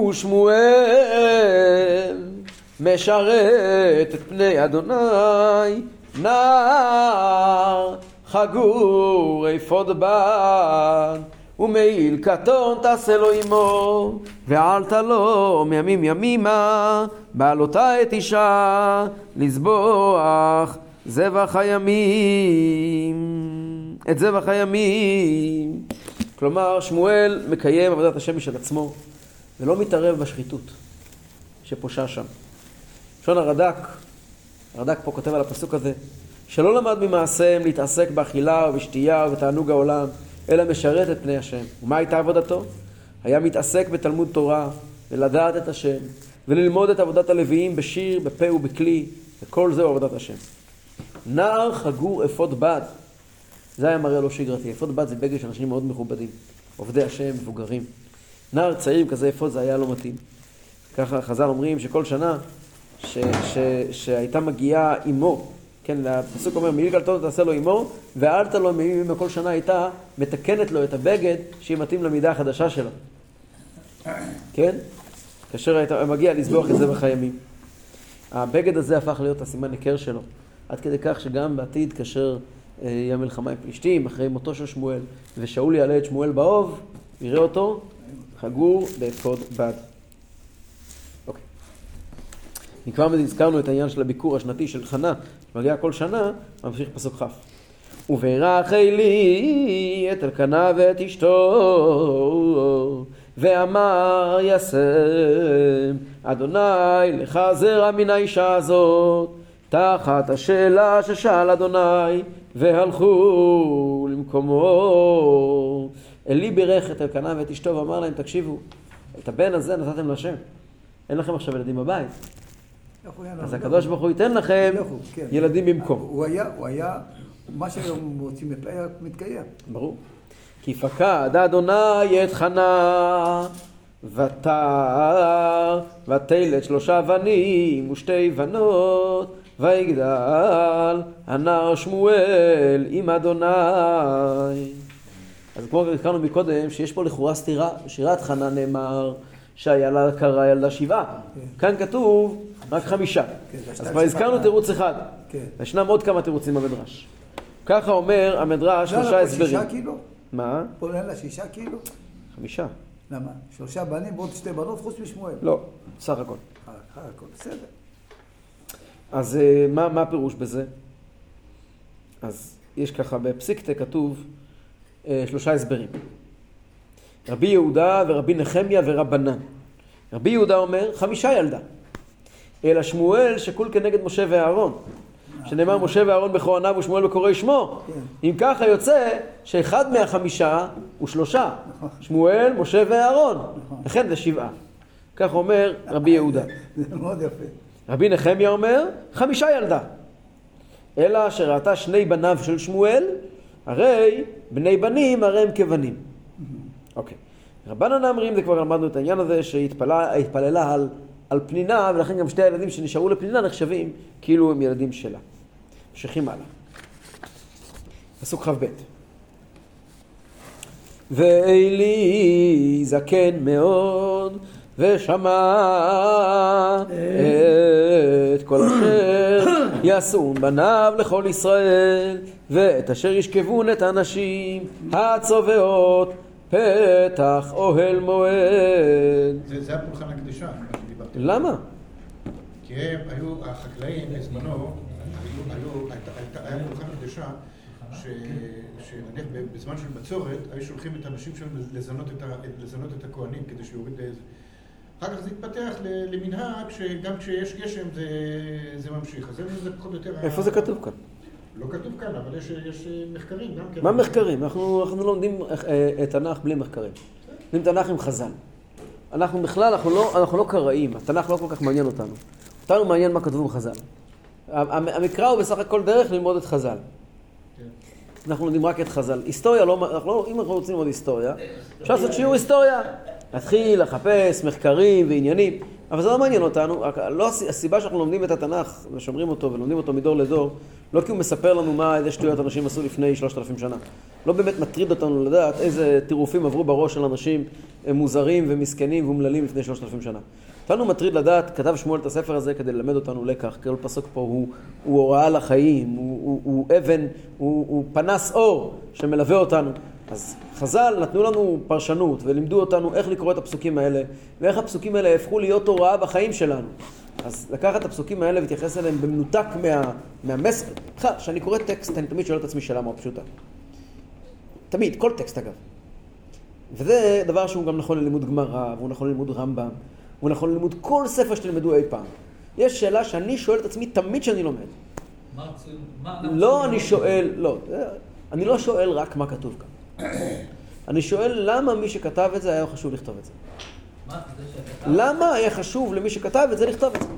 ושמואל משרת את פני אדוני נער חגור אפוד בד ומעיל קטון תעשה לו עמו ועלת לו מימים ימימה בעלותה את אישה לזבוח זבח הימים את זבח הימים כלומר שמואל מקיים עבודת השם משל עצמו ולא מתערב בשחיתות שפושה שם. לשון הרד"ק, הרד"ק פה כותב על הפסוק הזה, שלא למד ממעשיהם להתעסק באכילה ובשתייה ובתענוג העולם, אלא משרת את פני השם. ומה הייתה עבודתו? היה מתעסק בתלמוד תורה, ולדעת את השם, וללמוד את עבודת הלוויים בשיר, בפה ובכלי, וכל זהו עבודת השם. נער חגור אפוד בד, זה היה מראה לא שגרתי. אפוד בד זה בגד של אנשים מאוד מכובדים, עובדי השם, מבוגרים. נער צעיר כזה אפוד זה היה לא מתאים. ככה חז"ל אומרים שכל שנה ש, ש, שהייתה מגיעה אמו, כן, הפסוק אומר, מעיל גלתות תעשה לו אמו, ואלת לו מימים כל שנה הייתה מתקנת לו את הבגד שיהיה מתאים למידה החדשה שלו. כן? כאשר הייתה מגיע לזבוח את זבח הימים. הבגד הזה הפך להיות הסימן היכר שלו. עד כדי כך שגם בעתיד, כאשר אה, יהיה מלחמה עם פלישתים, אחרי מותו של שמואל, ושאול יעלה את שמואל באוב, יראה אותו חגור באפוד בד. אם כבר הזכרנו את העניין של הביקור השנתי של חנה, שמגיע כל שנה, ממשיך פסוק כ'. וברך אלי את אלקנה ואת אשתו, ואמר יסם, אדוני לך זרע מן האישה הזאת, תחת השאלה ששאל אדוני, והלכו למקומו. אלי בירך את אלקנה ואת אשתו ואמר להם, תקשיבו, את הבן הזה נתתם להשם. אין לכם עכשיו ילדים בבית. אז? הקדוש ברוך הוא ייתן לכם כן. ילדים במקום. הוא היה, הוא היה, מה שהיום רוצים לפאר מתקיים. ברור. כי פקד אדוני את חנה, ותר, ותלת שלושה בנים ושתי בנות, ויגדל הנער שמואל עם אדוני. אז כמו שהזכרנו מקודם, שיש פה לכאורה סתירה, בשירת חנה נאמר שהיה לה קרא ילדה שבעה. כאן כתוב רק חמישה. כן, אז כבר הזכרנו. תירוץ אחד. כן. ישנם עוד כמה תירוצים במדרש. ככה אומר המדרש, לא, שלושה לא, הסברים. שישה כאילו? מה? פה אין לה שישה כאילו? חמישה. למה? שלושה בנים ועוד שתי בנות חוץ משמואל. לא, סך הכל. אה, אה, הכל בסדר. אז אה, מה, מה הפירוש בזה? אז יש ככה, בפסיקתא כתוב שלושה הסברים. רבי יהודה ורבי נחמיה ורבנן. רבי יהודה אומר, חמישה ילדה. אלא שמואל שקול כנגד משה ואהרון. שנאמר משה ואהרון בכהניו ושמואל בקוראי שמו. אם ככה יוצא שאחד מהחמישה הוא שלושה. שמואל, משה ואהרון. לכן זה שבעה. כך אומר רבי יהודה. זה מאוד יפה. רבי נחמיה אומר, חמישה ילדה. אלא שראתה שני בניו של שמואל, הרי בני בנים הרי הם כבנים. אוקיי. רבנן אומרים, זה כבר למדנו את העניין הזה, שהתפללה על, על פנינה, ולכן גם שתי הילדים שנשארו לפנינה נחשבים כאילו הם ילדים שלה. ממשיכים הלאה. פסוק כ"ב. ואלי זקן מאוד, ושמע את כל אשר יעשו בניו לכל ישראל, ואת אשר ישכבון את הנשים הצובעות פתח אוהל מועד. זה זה הפולחן הקדושה, מה שדיברתי. למה? כי הם היו, החקלאים בזמנו, היו- היו- הייתה- הייתה- היה פולחן קדושה, ש- שנניח בזמן של בצורת, היו שולחים את האנשים שלהם לזנות את ה- לזנות את הכוהנים כדי שיוריד איזה... אחר כך זה התפתח למנהג שגם כשיש גשם זה, זה ממשיך. אז זה, זה פחות או יותר... איפה ה- זה כתוב כאן? לא כתוב כאן, אבל יש, יש מחקרים גם כן. מה מחקרים? אנחנו, אנחנו לומדים אה, את תנ"ך בלי מחקרים. לומדים תנ"ך עם חז"ל. אנחנו בכלל, אנחנו לא, אנחנו לא קראים, התנ"ך לא כל כך מעניין אותנו. אותנו מעניין מה כתוב בחז"ל. המ- המקרא הוא בסך הכל דרך ללמוד את חז"ל. אנחנו לומדים רק את חז"ל. היסטוריה לא, אנחנו לא, אם אנחנו רוצים ללמוד היסטוריה, אפשר לעשות שיעור היסטוריה. להתחיל לחפש מחקרים ועניינים, אבל זה לא מעניין אותנו. לא, הס- הסיבה שאנחנו לומדים את התנ"ך ושומרים אותו ולומדים אותו מדור לדור, לא כי הוא מספר לנו מה, איזה שטויות אנשים עשו לפני שלושת אלפים שנה. לא באמת מטריד אותנו לדעת איזה טירופים עברו בראש של אנשים אה, מוזרים ומסכנים ואומללים לפני שלושת אלפים שנה. אותנו מטריד לדעת, כתב שמואל את הספר הזה כדי ללמד אותנו לקח, כל פסוק פה הוא, הוא הוראה לחיים, הוא, הוא, הוא אבן, הוא, הוא פנס אור שמלווה אותנו. אז חז"ל נתנו לנו פרשנות ולימדו אותנו איך לקרוא את הפסוקים האלה ואיך הפסוקים האלה הפכו להיות הוראה בחיים שלנו. אז לקחת את הפסוקים האלה ולהתייחס אליהם במנותק מה, מהמסר. בכלל, כשאני קורא טקסט אני תמיד שואל את עצמי שאלה מאוד פשוטה. תמיד, כל טקסט אגב. וזה דבר שהוא גם נכון ללימוד גמרא, והוא נכון ללימוד רמב"ם, והוא נכון ללימוד כל ספר שתלמדו אי פעם. יש שאלה שאני שואל את עצמי תמיד שאני לומד. מה אנחנו לא אני? שואל, לא, אני לא שואל רק מה כתוב כאן. אני שואל למה מי שכתב את זה היה חשוב לכתוב את זה. למה היה חשוב למי שכתב את זה לכתוב את זה?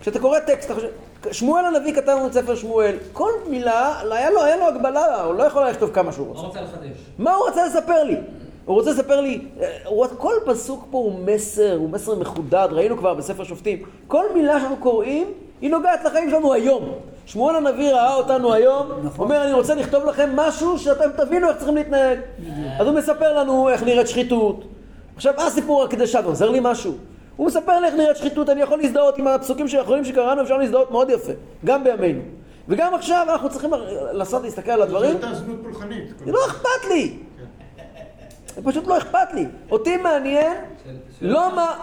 כשאתה קורא טקסט, אתה חושב... שמואל הנביא כתב לנו את ספר שמואל, כל מילה, היה לו, היה לו הגבלה, הוא לא יכול היה לכתוב כמה שהוא רוצה. רוצה לחדש. מה הוא רוצה לספר לי? הוא רוצה לספר לי, אה, כל פסוק פה הוא מסר, הוא מסר מחודד, ראינו כבר בספר שופטים. כל מילה שאנחנו קוראים, היא נוגעת לחיים שלנו היום. שמואל הנביא ראה אותנו היום, נכון. אומר, אני רוצה לכתוב לכם משהו שאתם תבינו איך צריכים להתנהג. אז הוא מספר לנו איך נראית שחיתות. עכשיו, מה הסיפור הקדשה? זה עוזר לי משהו? הוא מספר לי איך נראית שחיתות, אני יכול להזדהות עם הפסוקים האחרונים שקראנו, אפשר להזדהות מאוד יפה, גם בימינו. וגם עכשיו אנחנו צריכים לעשות, להסתכל על זו הדברים. הייתה זנות פולחנית. זה לא אכפת לי. זה פשוט לא אכפת לי. אותי מעניין לא מה...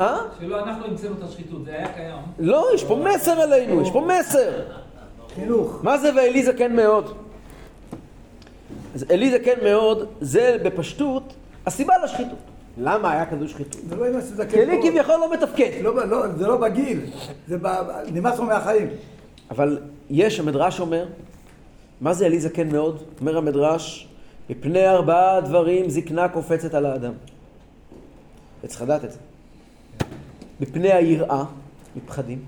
אה? שלא אנחנו המצאנו את השחיתות, זה היה קיים. לא, יש פה מסר עלינו, יש פה מסר. חינוך. מה זה ואלי זקן מאוד? אז אלי זקן מאוד, זה בפשטות הסיבה לשחיתות. למה היה כזו שחיתות? זה לא עם הסזקן. כי אלי כביכול לא מתפקד. לא, לא, זה לא בגיל, זה נמאס לו מהחיים. אבל יש, המדרש אומר, מה זה אלי זקן מאוד? אומר המדרש, מפני ארבעה דברים זקנה קופצת על האדם. וצריך לדעת את זה. מפני היראה, מפחדים.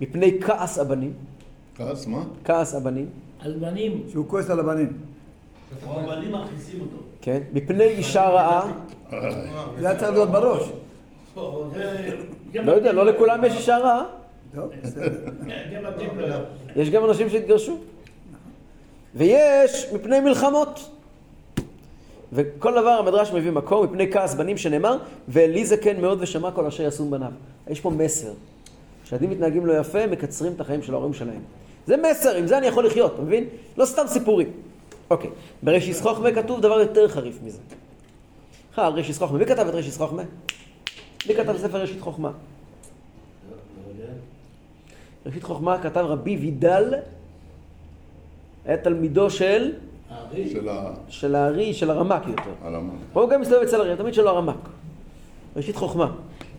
מפני כעס הבנים, כעס, מה? כעס הבנים, על בנים. שהוא כועס על הבנים. הבנים מכניסים אותו. כן? מפני אישה רעה, זה היה צריך להיות בראש. לא יודע, לא לכולם יש אישה רעה. גם אתם לא. יש גם אנשים שהתגרשו. ויש מפני מלחמות. וכל דבר המדרש מביא מקום מפני כעס בנים שנאמר, ואלי זקן מאוד ושמע כל אשר יעשו בניו. יש פה מסר. כשילדים מתנהגים לא יפה, מקצרים את החיים של ההורים שלהם. זה מסר, עם זה אני יכול לחיות, אתה מבין? לא סתם סיפורים. אוקיי, בראשיס חוכמה כתוב דבר יותר חריף מזה. בכלל, ראשיס חוכמה, מי כתב את ראשיס חוכמה? מי כתב ספר ראשית חוכמה? ראשית חוכמה כתב רבי וידל, היה תלמידו של, של הארי, של הרמק יותר. הוא גם מסתובב אצל הארי, תמיד שלו הרמק. ראשית חוכמה.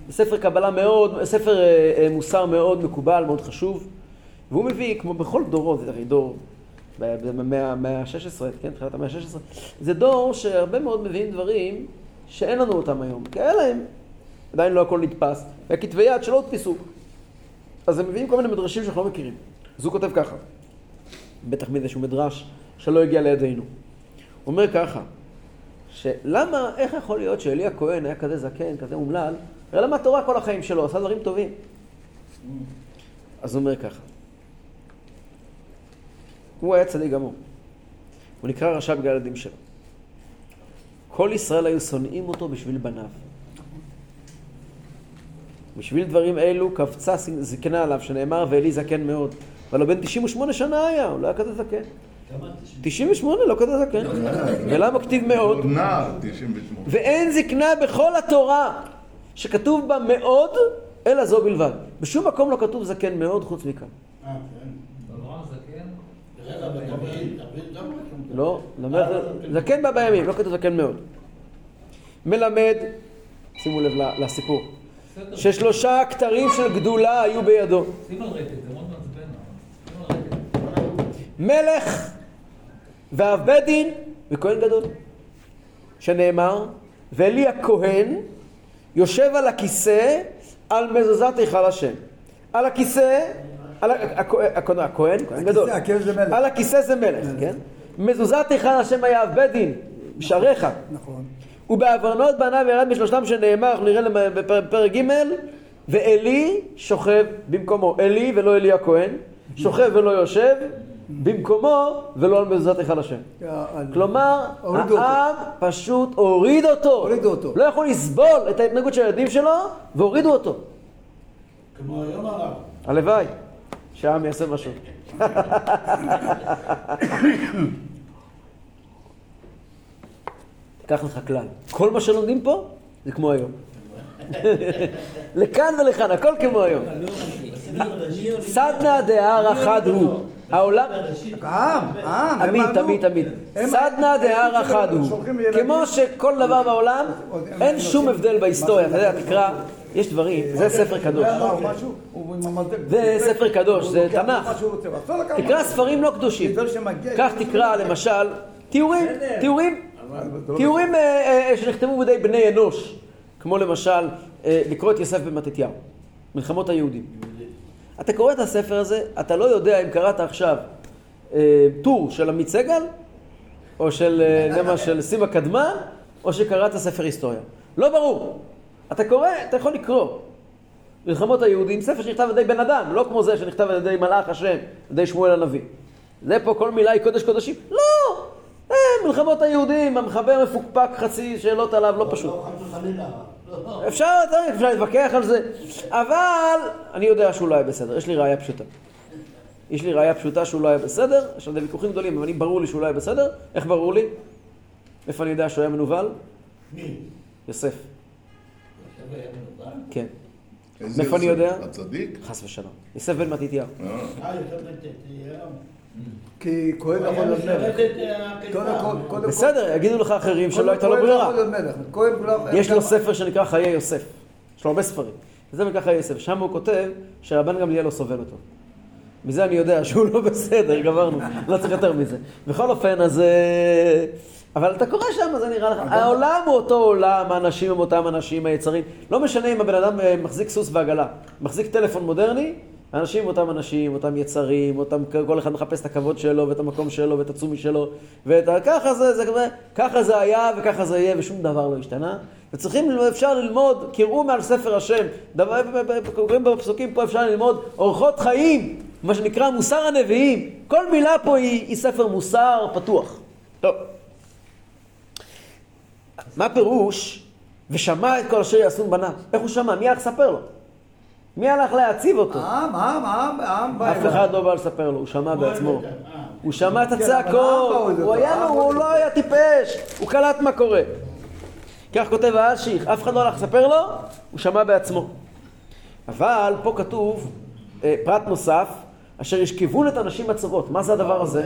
זה ספר קבלה מאוד, ספר אה, אה, מוסר מאוד מקובל, מאוד חשוב. והוא מביא, כמו בכל דורות, זה הרי דור במאה ה-16, כן, תחילת המאה ה-16, זה דור שהרבה מאוד מביאים דברים שאין לנו אותם היום. כי היה להם, עדיין לא הכל נתפס, והכתבי יד שלא הודפסו. אז הם מביאים כל מיני מדרשים שאנחנו לא מכירים. אז הוא כותב ככה, בטח מאיזשהו מדרש שלא הגיע לידינו. הוא אומר ככה, שלמה, איך יכול להיות שאלי הכהן היה כזה זקן, כזה אומלל, הרי למד תורה כל החיים שלו, עשה דברים טובים. אז הוא אומר ככה, הוא היה צדיק גמור. הוא נקרא רשע בגלל הילדים שלו. כל ישראל היו שונאים אותו בשביל בניו. בשביל דברים אלו קפצה זקנה עליו, שנאמר ואלי זקן מאוד. אבל הוא בן 98 שנה היה, הוא לא היה כזה זקן. כמה? 98, לא כזה זקן. ולמה כתיב מאוד? עוד נער, 98. ואין זקנה בכל התורה שכתוב בה מאוד, אלא זו בלבד. בשום מקום לא כתוב זקן מאוד חוץ מכאן. אה, כן. אברהם זקן, רגע, אבל דוד, דוד גם רשום. לא, זקן בא בימים, לא כתוב זקן מאוד. מלמד, שימו לב לסיפור. ששלושה כתרים של גדולה היו בידו. מלך ואב בית דין וכהן גדול. שנאמר, ואלי הכהן יושב על הכיסא על מזוזת היכל השם. על הכיסא, הכהן, כהן גדול. הכיסא, הכיסא זה מלך. על הכיסא זה מלך, כן? מזוזת היכל השם היה בית דין, בשעריך. נכון. ובעוונות בניו ירד משלושתם שנאמר, אנחנו נראה בפרק ג', ואלי שוכב במקומו. אלי ולא אלי הכהן, שוכב ולא יושב, במקומו ולא על מזוזת היכל השם. כלומר. העם פשוט הוריד אותו. הורידו אותו. לא יכול לסבול את ההתנהגות של הילדים שלו, והורידו אותו. כמו היום הרב. הלוואי שהעם יעשה משהו. קח לך כלל, כל מה שלומדים פה זה כמו היום. לכאן ולכאן, הכל כמו היום. סדנא דהרא חד הוא. העולם, העם, העם. עמית. עמית, עמית. הם- סדנא הם דהרא חד הוא. כמו שכל דבר בעולם, אין שום הבדל בהיסטוריה. אתה יודע, תקרא, יש דברים, זה ספר קדוש. הוא אמר משהו, הוא עם המלטק. זה ספר קדוש, זה תנ"ך. תקרא. ספרים לא קדושים. כך תקרא למשל תיאורים, תיאורים, תיאורים אה, אה, שנכתבו בידי בני אנוש, כמו למשל אה, לקרוא את יוסף בן מתתיהו, מלחמות היהודים. אתה קורא את הספר הזה, אתה לא יודע אם קראת עכשיו אה, טור של עמית סגל, או של, אה, סימה קדמן, או שקראת ספר היסטוריה. לא ברור. אתה קורא, אתה יכול לקרוא. מלחמות היהודים, ספר שנכתב על ידי בן אדם, לא כמו זה שנכתב על ידי מלאך השם, על ידי שמואל הנביא. זה פה כל מילה היא קודש קודשים? לא! אה, מלחמות היהודים, המחבר מפוקפק חצי שאלות עליו, לא פשוט. לא. לא. אפשר, אפשר להתווכח על זה, אבל אני יודע שהוא לא היה בסדר, יש לי ראייה פשוטה. יש לי ראייה פשוטה שהוא לא היה בסדר, יש לנו ויכוחים גדולים, אבל אני ברור לי שהוא לא היה בסדר. איך ברור לי? איפה אני יודע שהוא היה מנוול? מי? יוסף. יוסף היה מנוול? כן. מאיפה אני? יודע? הצדיק? חס ושלום. יוסף בן מתתיהו. אה. אה, יוסף בן תתיהו. כי כהן יכול להיות מלך. אה, קודם הקדמה. כל, קודם כל. בסדר, יגידו לך אחרים שלא הייתה לו כהן ברירה. כולם- יש לו ספר שנקרא חיי יוסף. יש לו הרבה ספרים. וזה נקרא חיי יוסף. שם הוא כותב שרבן גמליאל לא סובל אותו. מזה אני יודע שהוא לא בסדר, גמרנו. לא צריך יותר מזה. בכל אופן, אז... אה, אבל אתה קורא שם, זה נראה לך. העולם הוא אותו עולם, האנשים הם אותם אנשים, היצרים. לא משנה אם הבן אדם אה, מחזיק סוס ועגלה. מחזיק טלפון מודרני, האנשים אותם אנשים, אותם יצרים, אותם, כל אחד מחפש את הכבוד שלו ואת המקום שלו ואת הצומי שלו. ואת ככה זה, זה, זה, ככה זה היה וככה זה יהיה ושום דבר לא השתנה. וצריכים, אפשר ללמוד, קראו מעל ספר השם, דבר, קוראים בפסוקים פה אפשר ללמוד אורחות חיים, מה שנקרא מוסר הנביאים. כל מילה פה היא, היא ספר מוסר פתוח. טוב. מה פירוש? ושמע את כל אשר יעשו בניו. איך הוא שמע? מי הלך לספר לו? מי הלך להציב אותו? העם, העם, העם, העם בא אף. אחד לא בא לספר לו, הוא שמע בעצמו. אה, הוא שמע את כן, הצעקות, הוא היה, האבא הוא לא היה טיפש, הוא קלט מה קורה. כך כותב האלשיך, אף אחד לא הלך לספר לו, הוא שמע בעצמו. אבל פה כתוב אה, פרט נוסף, אשר ישכבון את הנשים הצרות. מה זה הדבר הזה?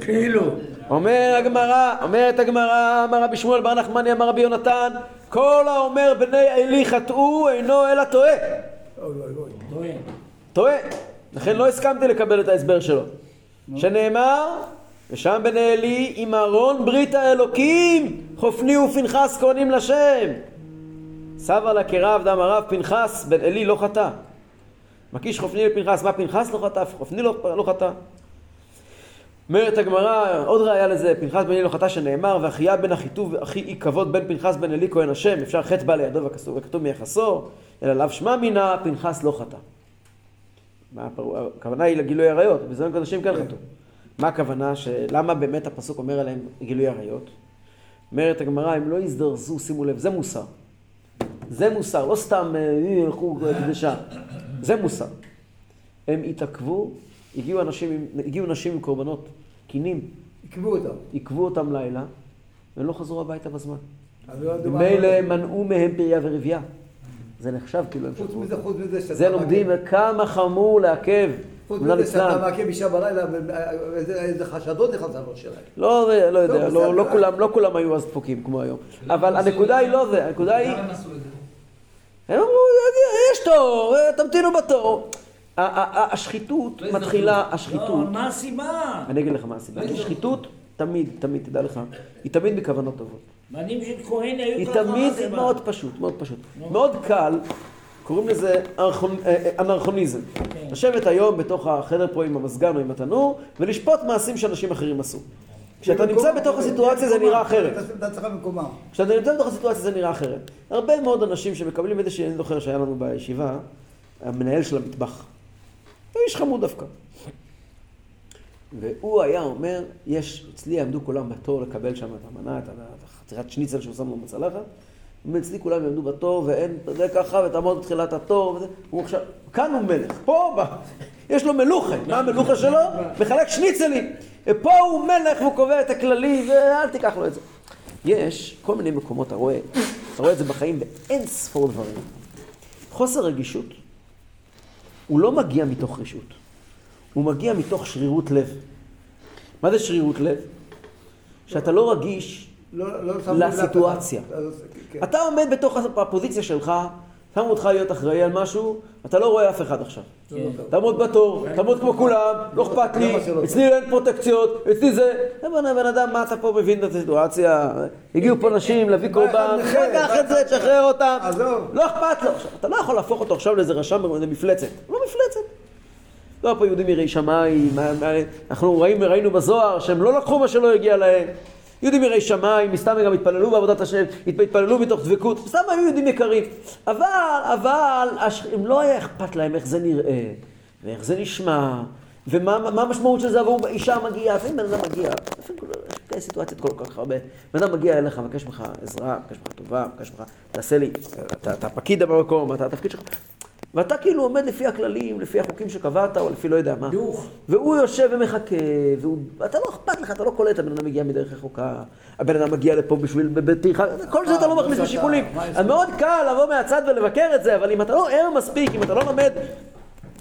כאילו. אומר הגמרא, אומרת הגמרא, אמר רבי שמואל בר נחמני, אמר רבי יונתן, כל האומר בני עלי חטאו אינו אלא טועה. טועה. לכן לא הסכמתי לקבל את ההסבר שלו. שנאמר, ושם בני עלי עם ארון ברית האלוקים, חופני ופנחס כהנים לשם. סבא לה כרב דם הרב פנחס בן עלי לא חטא. מקיש חופני לפנחס, מה פנחס לא חטא? חופני לא, לא חטא. אומרת הגמרא, עוד ראיה לזה, פנחס בן עלי לא חטא שנאמר, ואחיה בן אחיטוב אחי אי כבוד בן פנחס בן עלי כהן השם, אפשר חטא בא לידו וכתוב, מיחסו, אלא לאו שמע מינה, פנחס לא חטא. מה הפר- הכוונה היא לגילוי עריות, בזמן קודשים כן חטאו. מה הכוונה, שלמה באמת הפסוק אומר עליהם גילוי עריות? אומרת הגמרא, הם לא הזדרזו, שימו לב, זה מוסר. זה מוסר, לא סתם אה, הלכו קדשה. זה מוסר. הם התעכבו, הגיעו אנשים, הגיעו נשים עם קורבנות, קינים, עיכבו אותם. עיכבו אותם לילה, והם לא חזרו הביתה בזמן. לא ממילא מנעו מהם פריה ורבייה. זה נחשב כאילו הם חוץ שתו. מזה, חוץ מזה שאתה זה לומדים כמה חמור לעכב. חוץ מזה שאתה אצלם. מכה באישה בלילה, ואיזה איזה חשדות נכנס לראש שלהם. לא, לא יודע, טוב, לא, לא. כולם, לא כולם היו אז דפוקים כמו היום. אבל הנקודה היא לא זה, הנקודה היא... הם עשו את זה? הם אמרו, יש תור, אה, תמתינו בתור. השחיתות לא. מתחילה, לא, השחיתות, אבל מה הסיבה? אני אגיד לך מה הסיבה, כי שחיתות תמיד, תמיד, תדע לך, היא תמיד בכוונות טובות. בנים של כהן היו היא ככה, מה תמיד? מאוד פשוט, מאוד פשוט. מאוד קל, קוראים לזה אה, אה, אנרכוניזם. לשבת היום בתוך החדר פה עם המזגן או עם התנור, ולשפוט מעשים שאנשים אחרים עשו. כשאתה נמצא בתוך הסיטואציה זה נראה אחרת. כשאתה נמצא בתוך הסיטואציה זה נראה אחרת. הרבה מאוד אנשים שמקבלים איזה שאני זוכר שהיה לנו בישיבה, המנהל של המטבח. הוא איש חמוד דווקא. והוא היה אומר, יש, אצלי יעמדו כולם בתור לקבל שם את המנה, את החתיכת שניצל שהוא שם לו בצלחת. הוא אצלי כולם יעמדו בתור ואין, זה ככה, ותעמוד בתחילת התור, וזה. הוא עכשיו, כאן הוא מלך, פה, ב... יש לו מלוכה. מה המלוכה שלו? מחלק שניצלים. ופה הוא מלך והוא קובע את הכללים, ואל תיקח לו את זה. יש כל מיני מקומות, אתה רואה, אתה רואה את זה בחיים באין ספור דברים. חוסר רגישות, הוא לא מגיע מתוך רשות, הוא מגיע מתוך שרירות לב. מה זה שרירות לב? שאתה לא רגיש לא- לא. לסיטואציה. כן. אתה עומד בתוך הפוזיציה שלך, שמו אותך להיות אחראי על משהו, אתה לא רואה אף אחד עכשיו. תעמוד בתור, תעמוד כמו כולם, לא אכפת לי, אצלי אין פרוטקציות, אצלי זה... זה בן בן אדם, מה אתה פה מבין את הסיטואציה? הגיעו פה נשים להביא קורבן, קח את זה, תשחרר אותם. לא אכפת לו. אתה לא יכול להפוך אותו עכשיו לאיזה רשם באיזה מפלצת. לא מפלצת. לא פה יהודים יראי שמיים, אנחנו ראינו בזוהר שהם לא לקחו מה שלא הגיע להם. יהודים יראי שמיים, מסתם גם התפללו בעבודת השם, הת- התפללו מתוך דבקות, סתם היו יהודים יקרים. אבל, אבל, הם לא היה אכפת להם איך זה נראה, ואיך זה נשמע, ומה מה המשמעות של זה עבור אישה מגיעה, לפעמים בן אדם מגיע, לפעמים כאלה סיטואציות כל כך הרבה. בן אדם מגיע אליך, מבקש ממך עזרה, מבקש ממך טובה, מבקש ממך, תעשה לי, אתה פקיד במקום, אתה התפקיד שלך. ואתה כאילו עומד לפי הכללים, לפי החוקים שקבעת, או לפי לא יודע מה. דוך. והוא יושב ומחכה, ואתה לא אכפת לך, אתה לא קולט, הבן אדם מגיע מדרך רחוקה, הבן אדם מגיע לפה בשביל, בטרחה, כל זה אתה לא מכניס בשיקולים. אז מאוד קל לבוא מהצד ולבקר את זה, אבל אם אתה לא ער מספיק, אם אתה לא לומד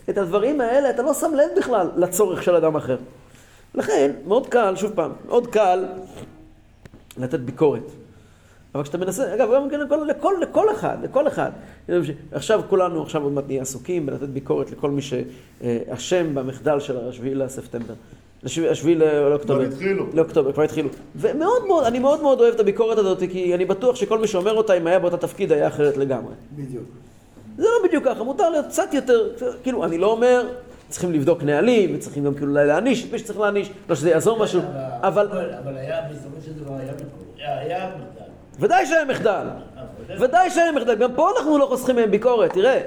את הדברים האלה, אתה לא שם לב בכלל לצורך של אדם אחר. לכן, מאוד קל, שוב פעם, מאוד קל לתת ביקורת. אבל כשאתה מנסה, אגב, גם כן לכל, לכל, לכל אחד, לכל אחד. עכשיו כולנו, עכשיו עוד מעט נהיה עסוקים בלתת ביקורת לכל מי שאשם במחדל של השביעי לספטמבר. השביעי לאוקטובר. כבר התחילו. לאוקטובר, כבר התחילו. ומאוד מאוד, אני מאוד מאוד אוהב את הביקורת הזאת, כי אני בטוח שכל מי שאומר אותה, אם היה באותה תפקיד, היה אחרת לגמרי. בדיוק. זה לא בדיוק ככה, מותר להיות קצת יותר, כאילו, אני לא אומר, צריכים לבדוק נהלים, וצריכים גם כאילו להעניש את מי שצריך להעניש, לא שזה יעזור משהו, אבל אבל היה, בסופו של דבר היה. ודאי שהיה מחדל, ודאי שהיה מחדל, גם פה אנחנו לא חוסכים מהם ביקורת, תראה.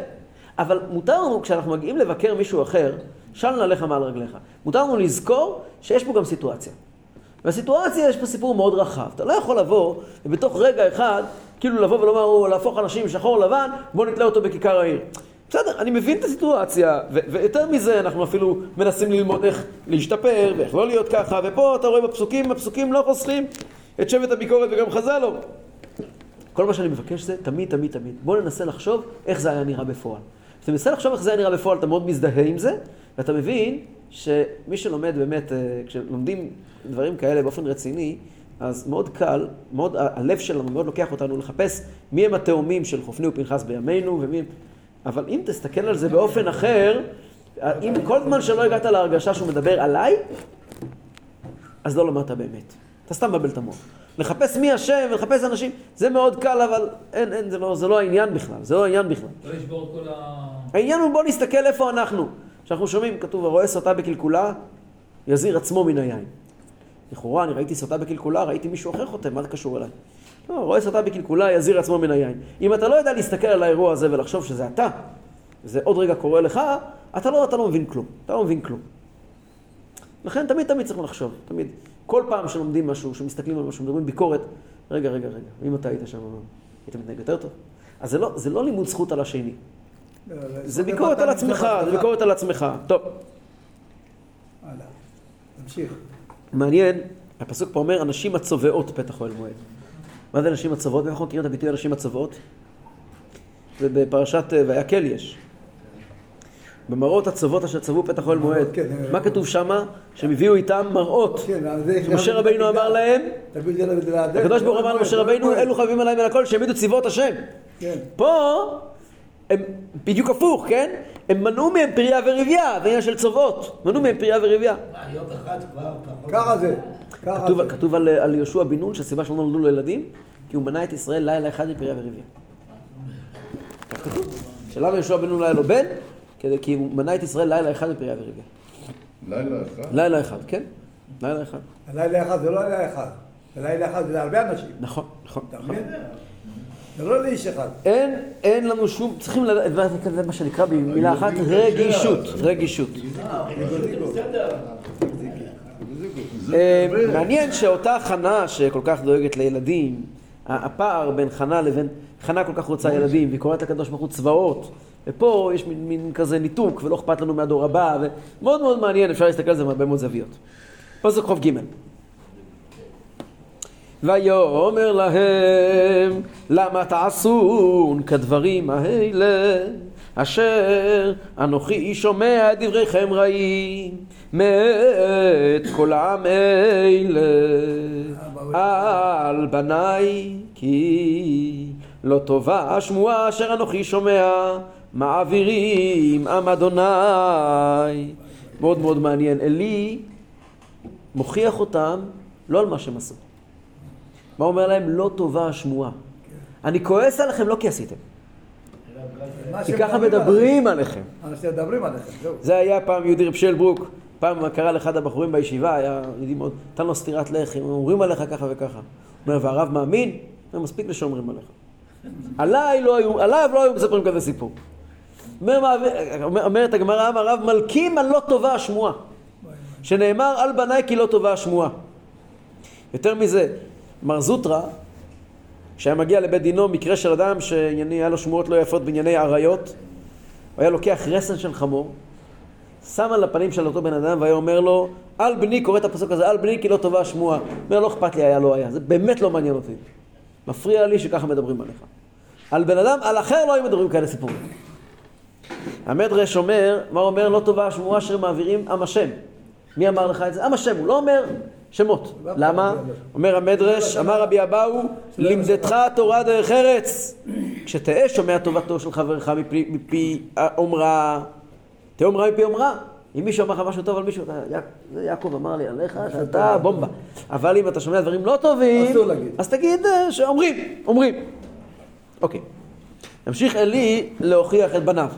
אבל מותר לנו, כשאנחנו מגיעים לבקר מישהו אחר, של נעליך מעל רגליך. מותר לנו לזכור שיש פה גם סיטואציה. והסיטואציה, יש פה סיפור מאוד רחב. אתה לא יכול לבוא, ובתוך רגע אחד, כאילו לבוא ולומר, להפוך אנשים שחור לבן, בוא נתלה אותו בכיכר העיר. בסדר, אני מבין את הסיטואציה, ו- ויותר מזה, אנחנו אפילו מנסים ללמוד איך להשתפר, ואיך לא להיות ככה, ופה אתה רואה בפסוקים, הפסוקים לא חוסכים את שבט הביקורת וגם חז"ל לא. כל מה שאני מבקש זה, תמיד, תמיד, תמיד, בוא ננסה לחשוב איך זה היה נראה בפועל. כשאתה מנסה לחשוב איך זה היה נראה בפועל, אתה מאוד מזדהה עם זה, ואתה מבין שמי שלומד באמת, אה, כשלומדים דברים כאלה באופן רציני, אז מאוד קל, מאוד, הלב שלנו מאוד לוקח אותנו לחפש מי הם התאומים של חופני ופנחס בימינו, ומי הם... אבל אם תסתכל על זה באופן אחר, אם כל זמן שלא הגעת להרגשה שהוא מדבר עליי, אז לא למדת באמת. אתה סתם מבלבל את המוח. לחפש מי השם ולחפש אנשים, זה מאוד קל, אבל אין, אין, זה לא, זה לא העניין בכלל, זה לא העניין בכלל. לא לשבור את כל ה... העניין הוא בוא נסתכל איפה אנחנו. כשאנחנו שומעים, כתוב, הרואה סוטה בקלקולה, יזהיר עצמו מן היין. לכאורה, אני ראיתי סוטה בקלקולה, ראיתי מישהו אחר חותם, מה זה קשור אליי? לא, רואה סוטה בקלקולה, יזהיר עצמו מן היין. אם אתה לא יודע להסתכל על האירוע הזה ולחשוב שזה אתה, וזה עוד רגע קורה לך, אתה לא, אתה לא מבין כלום. אתה לא מבין כלום. לכן תמיד תמיד צריך לחשוב, תמיד. כל פעם שלומדים משהו, שמסתכלים על משהו, מדברים ביקורת, רגע, רגע, רגע, אם אתה היית שם, היית מתנהג יותר טוב? אז זה לא, זה לא לימוד זכות על השני. זה ביקורת על עצמך, זה ביקורת על עצמך. טוב, הלאה. תמשיך. מעניין, הפסוק פה אומר, אנשים הצובעות פתח אוהל מועד. מה זה נשים הצובעות? אנחנו מכירים את הביטוי אנשים הצובעות? זה בפרשת אה, ויקל יש. במראות הצוות אשר צבעו פתח אוהל מועד. כן, מה כתוב שמה? שהם הביאו איתם מראות. כן. שמשה רבינו אמר להם. הקדוש ברוך הוא אמר למשה רבינו, אלו חייבים עליי מן הכל, שהעמידו צבאות השם. כן. פה הם בדיוק הפוך, כן? הם מנעו מהם פריה ורבייה, זה עניין של צוות. מנעו מהם פריה ורבייה. ככה זה. כתוב, זה. כתוב על, על יהושע בן נון שהסיבה שלא נולדו לו ילדים, כי הוא מנע את ישראל לילה אחד מפריה ורבייה. כך כתוב. שלמה יהושע בן נון לא היה לו בן? כדי, כי הוא מנע את ישראל לילה אחד מפריה ורבייה. לילה אחד. לילה אחד, כן? לילה אחד. הלילה אחד זה לא לילה אחד. זה לילה אחד זה להרבה אנשים. נכון, נכון. נכון. זה לא לאיש אחד. אין, אין לנו שום, צריכים לדעת, זה מה שנקרא במילה אחת, רגישות, רגישות. בסדר. אה, מעניין שאותה חנה שכל כך דואגת לילדים, ה- הפער בין חנה לבין, חנה כל כך רוצה ילדים, והיא קוראת לקדוש ברוך הוא צבאות, ופה יש מין, מין כזה ניתוק, ולא אכפת לנו מהדור הבא, ומאוד מאוד מעניין, אפשר להסתכל על זה מהרבה מאוד זוויות. פסוק חוב ג' ויאמר להם למה תעשון כדברים האלה? אשר אנוכי שומע את דבריכם רעים מאת כל העם אלה. על בניי כי לא טובה השמועה אשר אנוכי שומע מעבירים עם אדוני מאוד מאוד מעניין עלי מוכיח אותם לא על מה שהם עשו מה אומר להם? לא טובה השמועה. אני כועס עליכם לא כי עשיתם, כי ככה מדברים עליכם. אנשים מדברים עליכם, זהו. זה היה פעם יהודי רב שלברוק, פעם קרא לאחד הבחורים בישיבה, היה יהודי מאוד, נתן לו סטירת לחי, אומרים עליך ככה וככה. הוא אומר, והרב מאמין? מספיק לשומרים עליך. עליי לא היו, עליו לא היו מספרים כזה סיפור. אומר, אומר- אומרת הגמרא, אמר הרב מלכים על לא טובה השמועה. שנאמר על בניי כי לא טובה השמועה. יותר מזה, מר זוטרא, כשהיה מגיע לבית דינו מקרה של אדם שהיה לו שמועות לא יפות בענייני עריות, הוא היה לוקח רסן של חמור, שם על הפנים של אותו בן אדם והיה אומר לו, על בני, קורא את הפסוק הזה, על בני כי לא טובה השמועה. אומר, לא אכפת לי היה לא היה, זה באמת לא מעניין אותי. מפריע לי שככה מדברים עליך. על בן אדם, על אחר לא היו מדברים כאלה סיפורים. המדרש אומר, מה אומר? לא טובה השמועה אשר מעבירים עם השם. מי אמר לך את זה? עם השם, הוא לא אומר שמות. למה? אומר המדרש, אמר רבי אבאו, לימדתך תורה דרך ארץ. כשתהא שומע טובתו של חברך מפי, מפי אומרה, תהא אומרה מפי אומרה. אם מישהו אמר לך משהו טוב על מישהו, אתה, "יע- זה יעקב אמר לי עליך שאתה בומבה. אבל אם אתה שומע דברים לא טובים. אז תגיד אה, שאומרים, אומרים. אוקיי. ימשיך עלי להוכיח את בניו.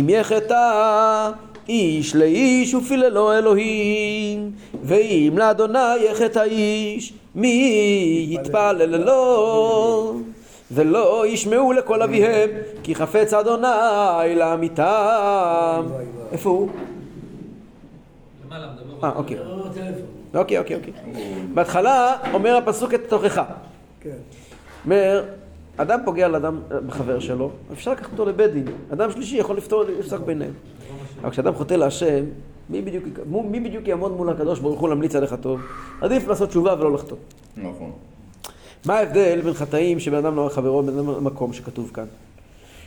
אם יחטא איש לאיש ופיללו אלוהים, ואם לאדוני יחטא איש, מי יתפלל לו? ולא ישמעו לכל אביהם, כי חפץ אדוני לעמיתם. איפה הוא? למעלה. אה, אוקיי. אוקיי, אוקיי, אוקיי. בהתחלה אומר הפסוק את תוכחה. כן. אומר, אדם פוגע לאדם, בחבר שלו, אפשר לקחת אותו לבית דין. אדם שלישי יכול לפתור, לפסוק ביניהם. אבל כשאדם חוטא להשם, מי בדיוק, מי בדיוק יעמוד מול הקדוש ברוך הוא להמליץ עליך טוב? עדיף לעשות תשובה ולא לחטוא. נכון. מה ההבדל בין חטאים שבן אדם לא חברו ובין אדם למקום שכתוב כאן?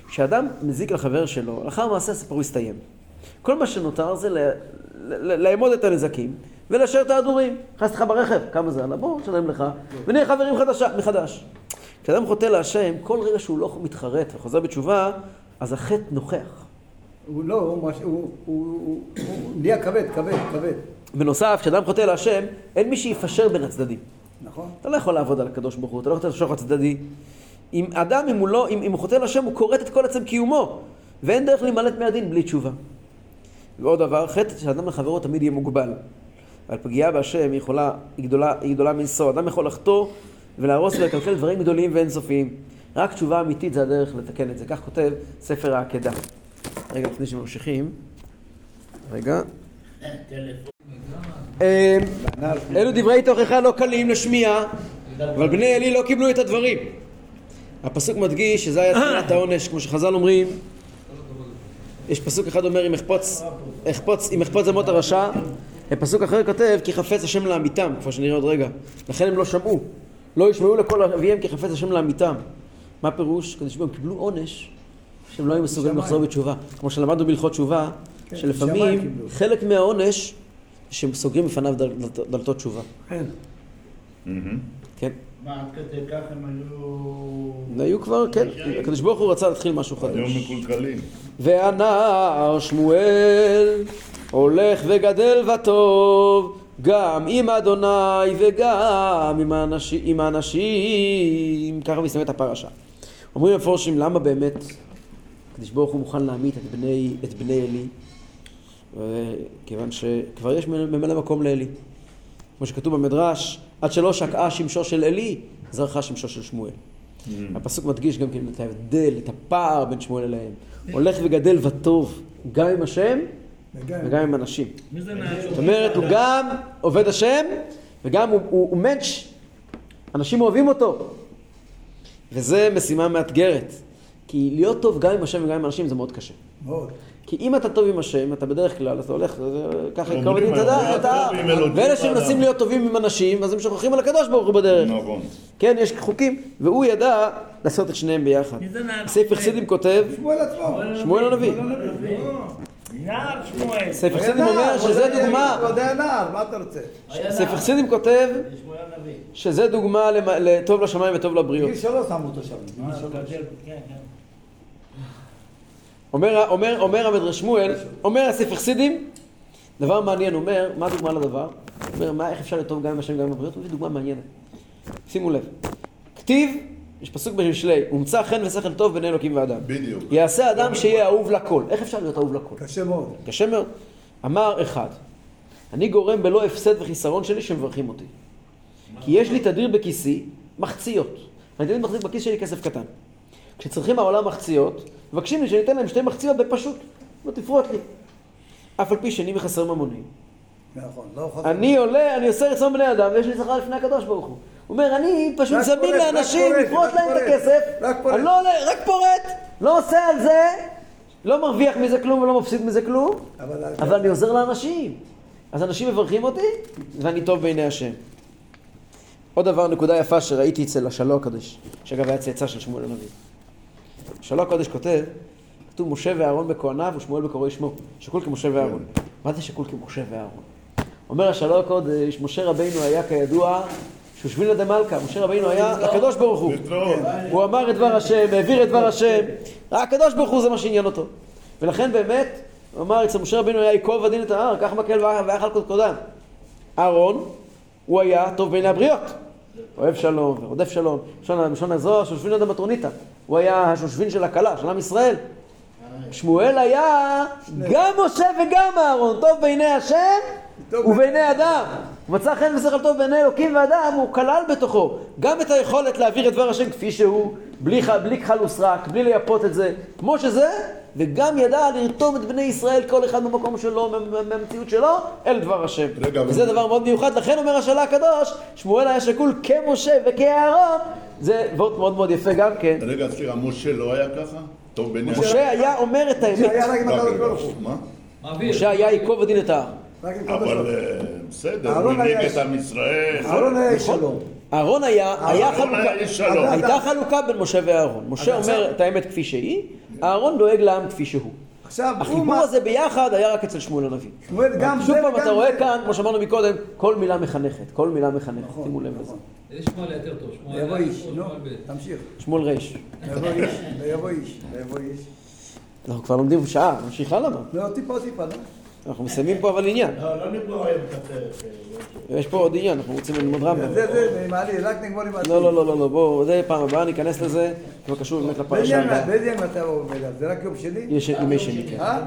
כשאדם מזיק לחבר שלו, לאחר מעשה הסיפור הסתיים. כל מה שנותר זה לאמוד את הנזקים ולאשר את ההדורים. נכנס לך ברכב, כמה זה עלה? בוא, נשלם לך, ונהיה חברים חדשה, מחדש. כשאדם חוטא להשם, כל רגע שהוא לא מתחרט וחוזר בתשובה, אז החטא נוכח. הוא לא, הוא, הוא, הוא, הוא, נהיה כבד, כבד, כבד. בנוסף, כשאדם חוטא להשם, אין מי שיפשר בין הצדדים. נכון? אתה לא יכול לעבוד על הקדוש ברוך הוא, אתה לא יכול לתת שוחד צדדי. אם אדם, אם הוא לא, אם, אם הוא חוטא להשם, הוא כורת את כל עצם קיומו, ואין דרך להימלט מהדין בלי תשובה. ועוד דבר, חטא שאדם לחברו תמיד יהיה מוגבל. אבל פגיעה בהשם היא יכולה, היא גדולה, היא גדולה מנשוא. אדם יכול לחטוא ולהרוס ולקלקל דברים גדולים ואינסופיים. רק תשובה אמיתית זה הדרך לתקן את זה. כך כותב ספר העקדה. רגע, לפני שממשיכים. רגע. אה, אלו דברי תוכחה לא קלים לשמיעה, אבל בני עלי לא קיבלו את הדברים. הפסוק מדגיש שזה היה תחילת העונש, כמו שחז"ל אומרים. יש פסוק אחד אומר אם אחפוץ, אחפוץ, אם אחפוץ אמות הרשע, ופסוק אחר כותב כי חפץ השם לעמיתם, כמו שנראה עוד רגע. לכן הם לא שמעו. לא ישמעו לכל אביהם כי חפץ השם לעמיתם. מה פירוש? כדי שהם קיבלו עונש שהם לא היו מסוגלים. לחזור בתשובה. כמו שלמדנו בהלכות תשובה, כן, שלפעמים. חלק מהעונש שהם סוגרים בפניו דל- דלת- דלתות תשובה. כן. מהמם. כן. מה, עד כדי כך הם היו... היו כבר, כן, הקדוש ברוך הוא רצה להתחיל משהו חדש. מקולקלים. והנער שמואל הולך וגדל וטוב גם עם אדוני וגם עם האנשים, עם האנשים. ככה מסתיימת הפרשה. אומרים המפורשים למה באמת הקדוש ברוך הוא מוכן להמית את בני, את בני? אה, כיוון שכבר יש ממלא מקום לעלי. כמו שכתוב במדרש, עד שלא שקעה שמשו של עלי, זרחה שמשו של שמואל. הפסוק מדגיש גם כן את ההבדל, את הפער בין שמואל אליהם. הולך וגדל וטוב, גם עם השם וגם- עם אנשים. זאת אומרת, הוא גם עובד השם, וגם הוא, מענץ', אנשים אוהבים אותו. וזה משימה מאתגרת. כי להיות טוב גם עם השם וגם עם אנשים זה מאוד קשה. מאוד. כי אם אתה טוב עם השם, אתה בדרך כלל, אתה הולך, ככה "להיות הדעת, אתה- ואלה ואדם". שמנסים להיות טובים עם אנשים, אז הם שוכחים על הקדוש ברוך הוא בדרך. נכון. כן, יש חוקים, והוא ידע לעשות את שניהם ביחד. מי זה נער? ספר חסידים כותב, שמואל הנביא. נער שמואל. ספר חסידים אומר שזה דוגמה, הוא עוד היה נער, מה אתה רוצה? ספר. חסידים כותב. שזה דוגמה לטוב לשמיים וטוב לבריאות. גיל שלוש שמו אותו שם. גיל אה, כן, כן. אומר, המדרש שמואל, אומר הספר חסידים, דבר מעניין, אומר, מה הדוגמה לדבר? אומר, מה, איך אפשר לטוב גם עם השם וגם עם הבריאות? הוא מביא דוגמה מעניינת. שימו לב, כתיב, יש פסוק במשלי, הומצא חן ושכל טוב בין אלוקים ואדם. בדיוק. יעשה אדם שיהיה אהוב לכל. איך אפשר להיות אהוב לכל? קשה מאוד. קשה מאוד. אמר אחד, אני גורם בלא הפסד וחיסרון שלי שמברכים אותי. כי יש לי תדיר בכיסי מחציות. אני תמיד מחזיק בכיס שלי כסף קטן. כשצריכים העולם מחציות, מבקשים לי שאני אתן להם שתי מחציות בפשוט. לא תפרוט לי. אף על פי שאני מחסר ממוני. נכון, לא חוזר. אני עולה, אני עושה רצון בני אדם, ויש לי שכר לפני הקדוש ברוך הוא. הוא אומר, אני פשוט זמין פורט, לאנשים, לפרוט להם את הכסף. רק פורט. אני לא רק פורט, לא עושה על זה, לא מרוויח מזה כלום ולא מפסיד מזה כלום, אבל- אבל אני עוזר לאנשים. אז אנשים מברכים אותי, ואני טוב בעיני השם. עוד דבר, נקודה יפה שראיתי אצל השלו הקדוש, שאגב היה צאצא של שמואל הנביא. השלו הקדוש כותב, כתוב משה ואהרון בכהניו ושמואל בקוראי שמו. שקול כמשה ואהרון. מה זה שקול כמשה ואהרון? אומר השלו הקודש, משה רבינו היה כידוע שושבינה דמלכה, משה רבינו היה לקדוש ברוך הוא. הוא אמר את דבר השם, העביר את דבר השם, רק הקדוש ברוך הוא זה מה שעניין אותו. ולכן באמת, הוא אמר אצל משה רבינו היה ייקוב הדין את ההר, קח מקל ואכל קודקודן. אהרון, הוא היה טוב בעיני הבריות. אוהב שלום ורודף שלום. לשון- הזוהר, שושבין אדם מטרוניתא. הוא היה השושבין של הכלה, של עם ישראל. שמואל היה גם משה וגם אהרון, טוב בעיני השם ובעיני אדם. הוא מצא חן ושכל טוב בעיני אלוקים ואדם, הוא כלל בתוכו גם את היכולת להעביר את דבר השם כפי שהוא, בלי, בלי כחל וסרק, בלי לייפות את זה, כמו שזה, וגם ידע לרתום את בני ישראל, כל אחד במקום שלו, מה- מה- מהמציאות שלו, אל דבר השם. וזה דבר מאוד מיוחד, לכן אומר השאלה הקדוש, שמואל היה שקול כמשה וכאהרון, זה וורט מאוד מאוד יפה גם כן. רגע, סליחה, משה לא היה ככה? טוב משה היה אומר את האמת. משה היה ייקוב הדין את ההר. רק עם ברוך אבל. אה, בסדר, הוא הנהיג את עם ישראל. אהרון היה איש נכון. שלום. אהרון היה, היה חלוקה. הייתה חלוקה בין משה ואהרון. משה אומר את האמת כפי שהיא, אהרון דואג לעם כפי שהוא. עכשיו, החיבור. הזה ביחד היה רק אצל שמואל הנביא. שמואל, גם שוב זה פעם, וגם אתה רואה זה. כאן, כמו שאמרנו מקודם, כל מילה מחנכת, כל מילה מחנכת, נכון, שימו לב לזה. נכון. איזה שמואל יותר טוב? שמואל ויבוא א' איש, נו? תמשיך. שמואל ריש. ויבוא איש, ויבוא איש, ויבוא איש. אנחנו כבר לומדים שעה, נמשיך הלאה. לא, טיפה, טיפה, לא? אנחנו מסיימים פה אבל עניין. לא, לא נגמור היום את הפרק. אה, יש פה עוד עניין, אנחנו רוצים ללמוד רמב"ם. זה, זה, זה, מעלי, רק נגמור עם לא, לא, לא, לא, לא, בואו, זה פעם הבאה ניכנס לזה, כבר קשור באמת לפרשה הבאה. באיזה יום אתה עובד? זה רק יום שני? יש ימי שני, כן. אה?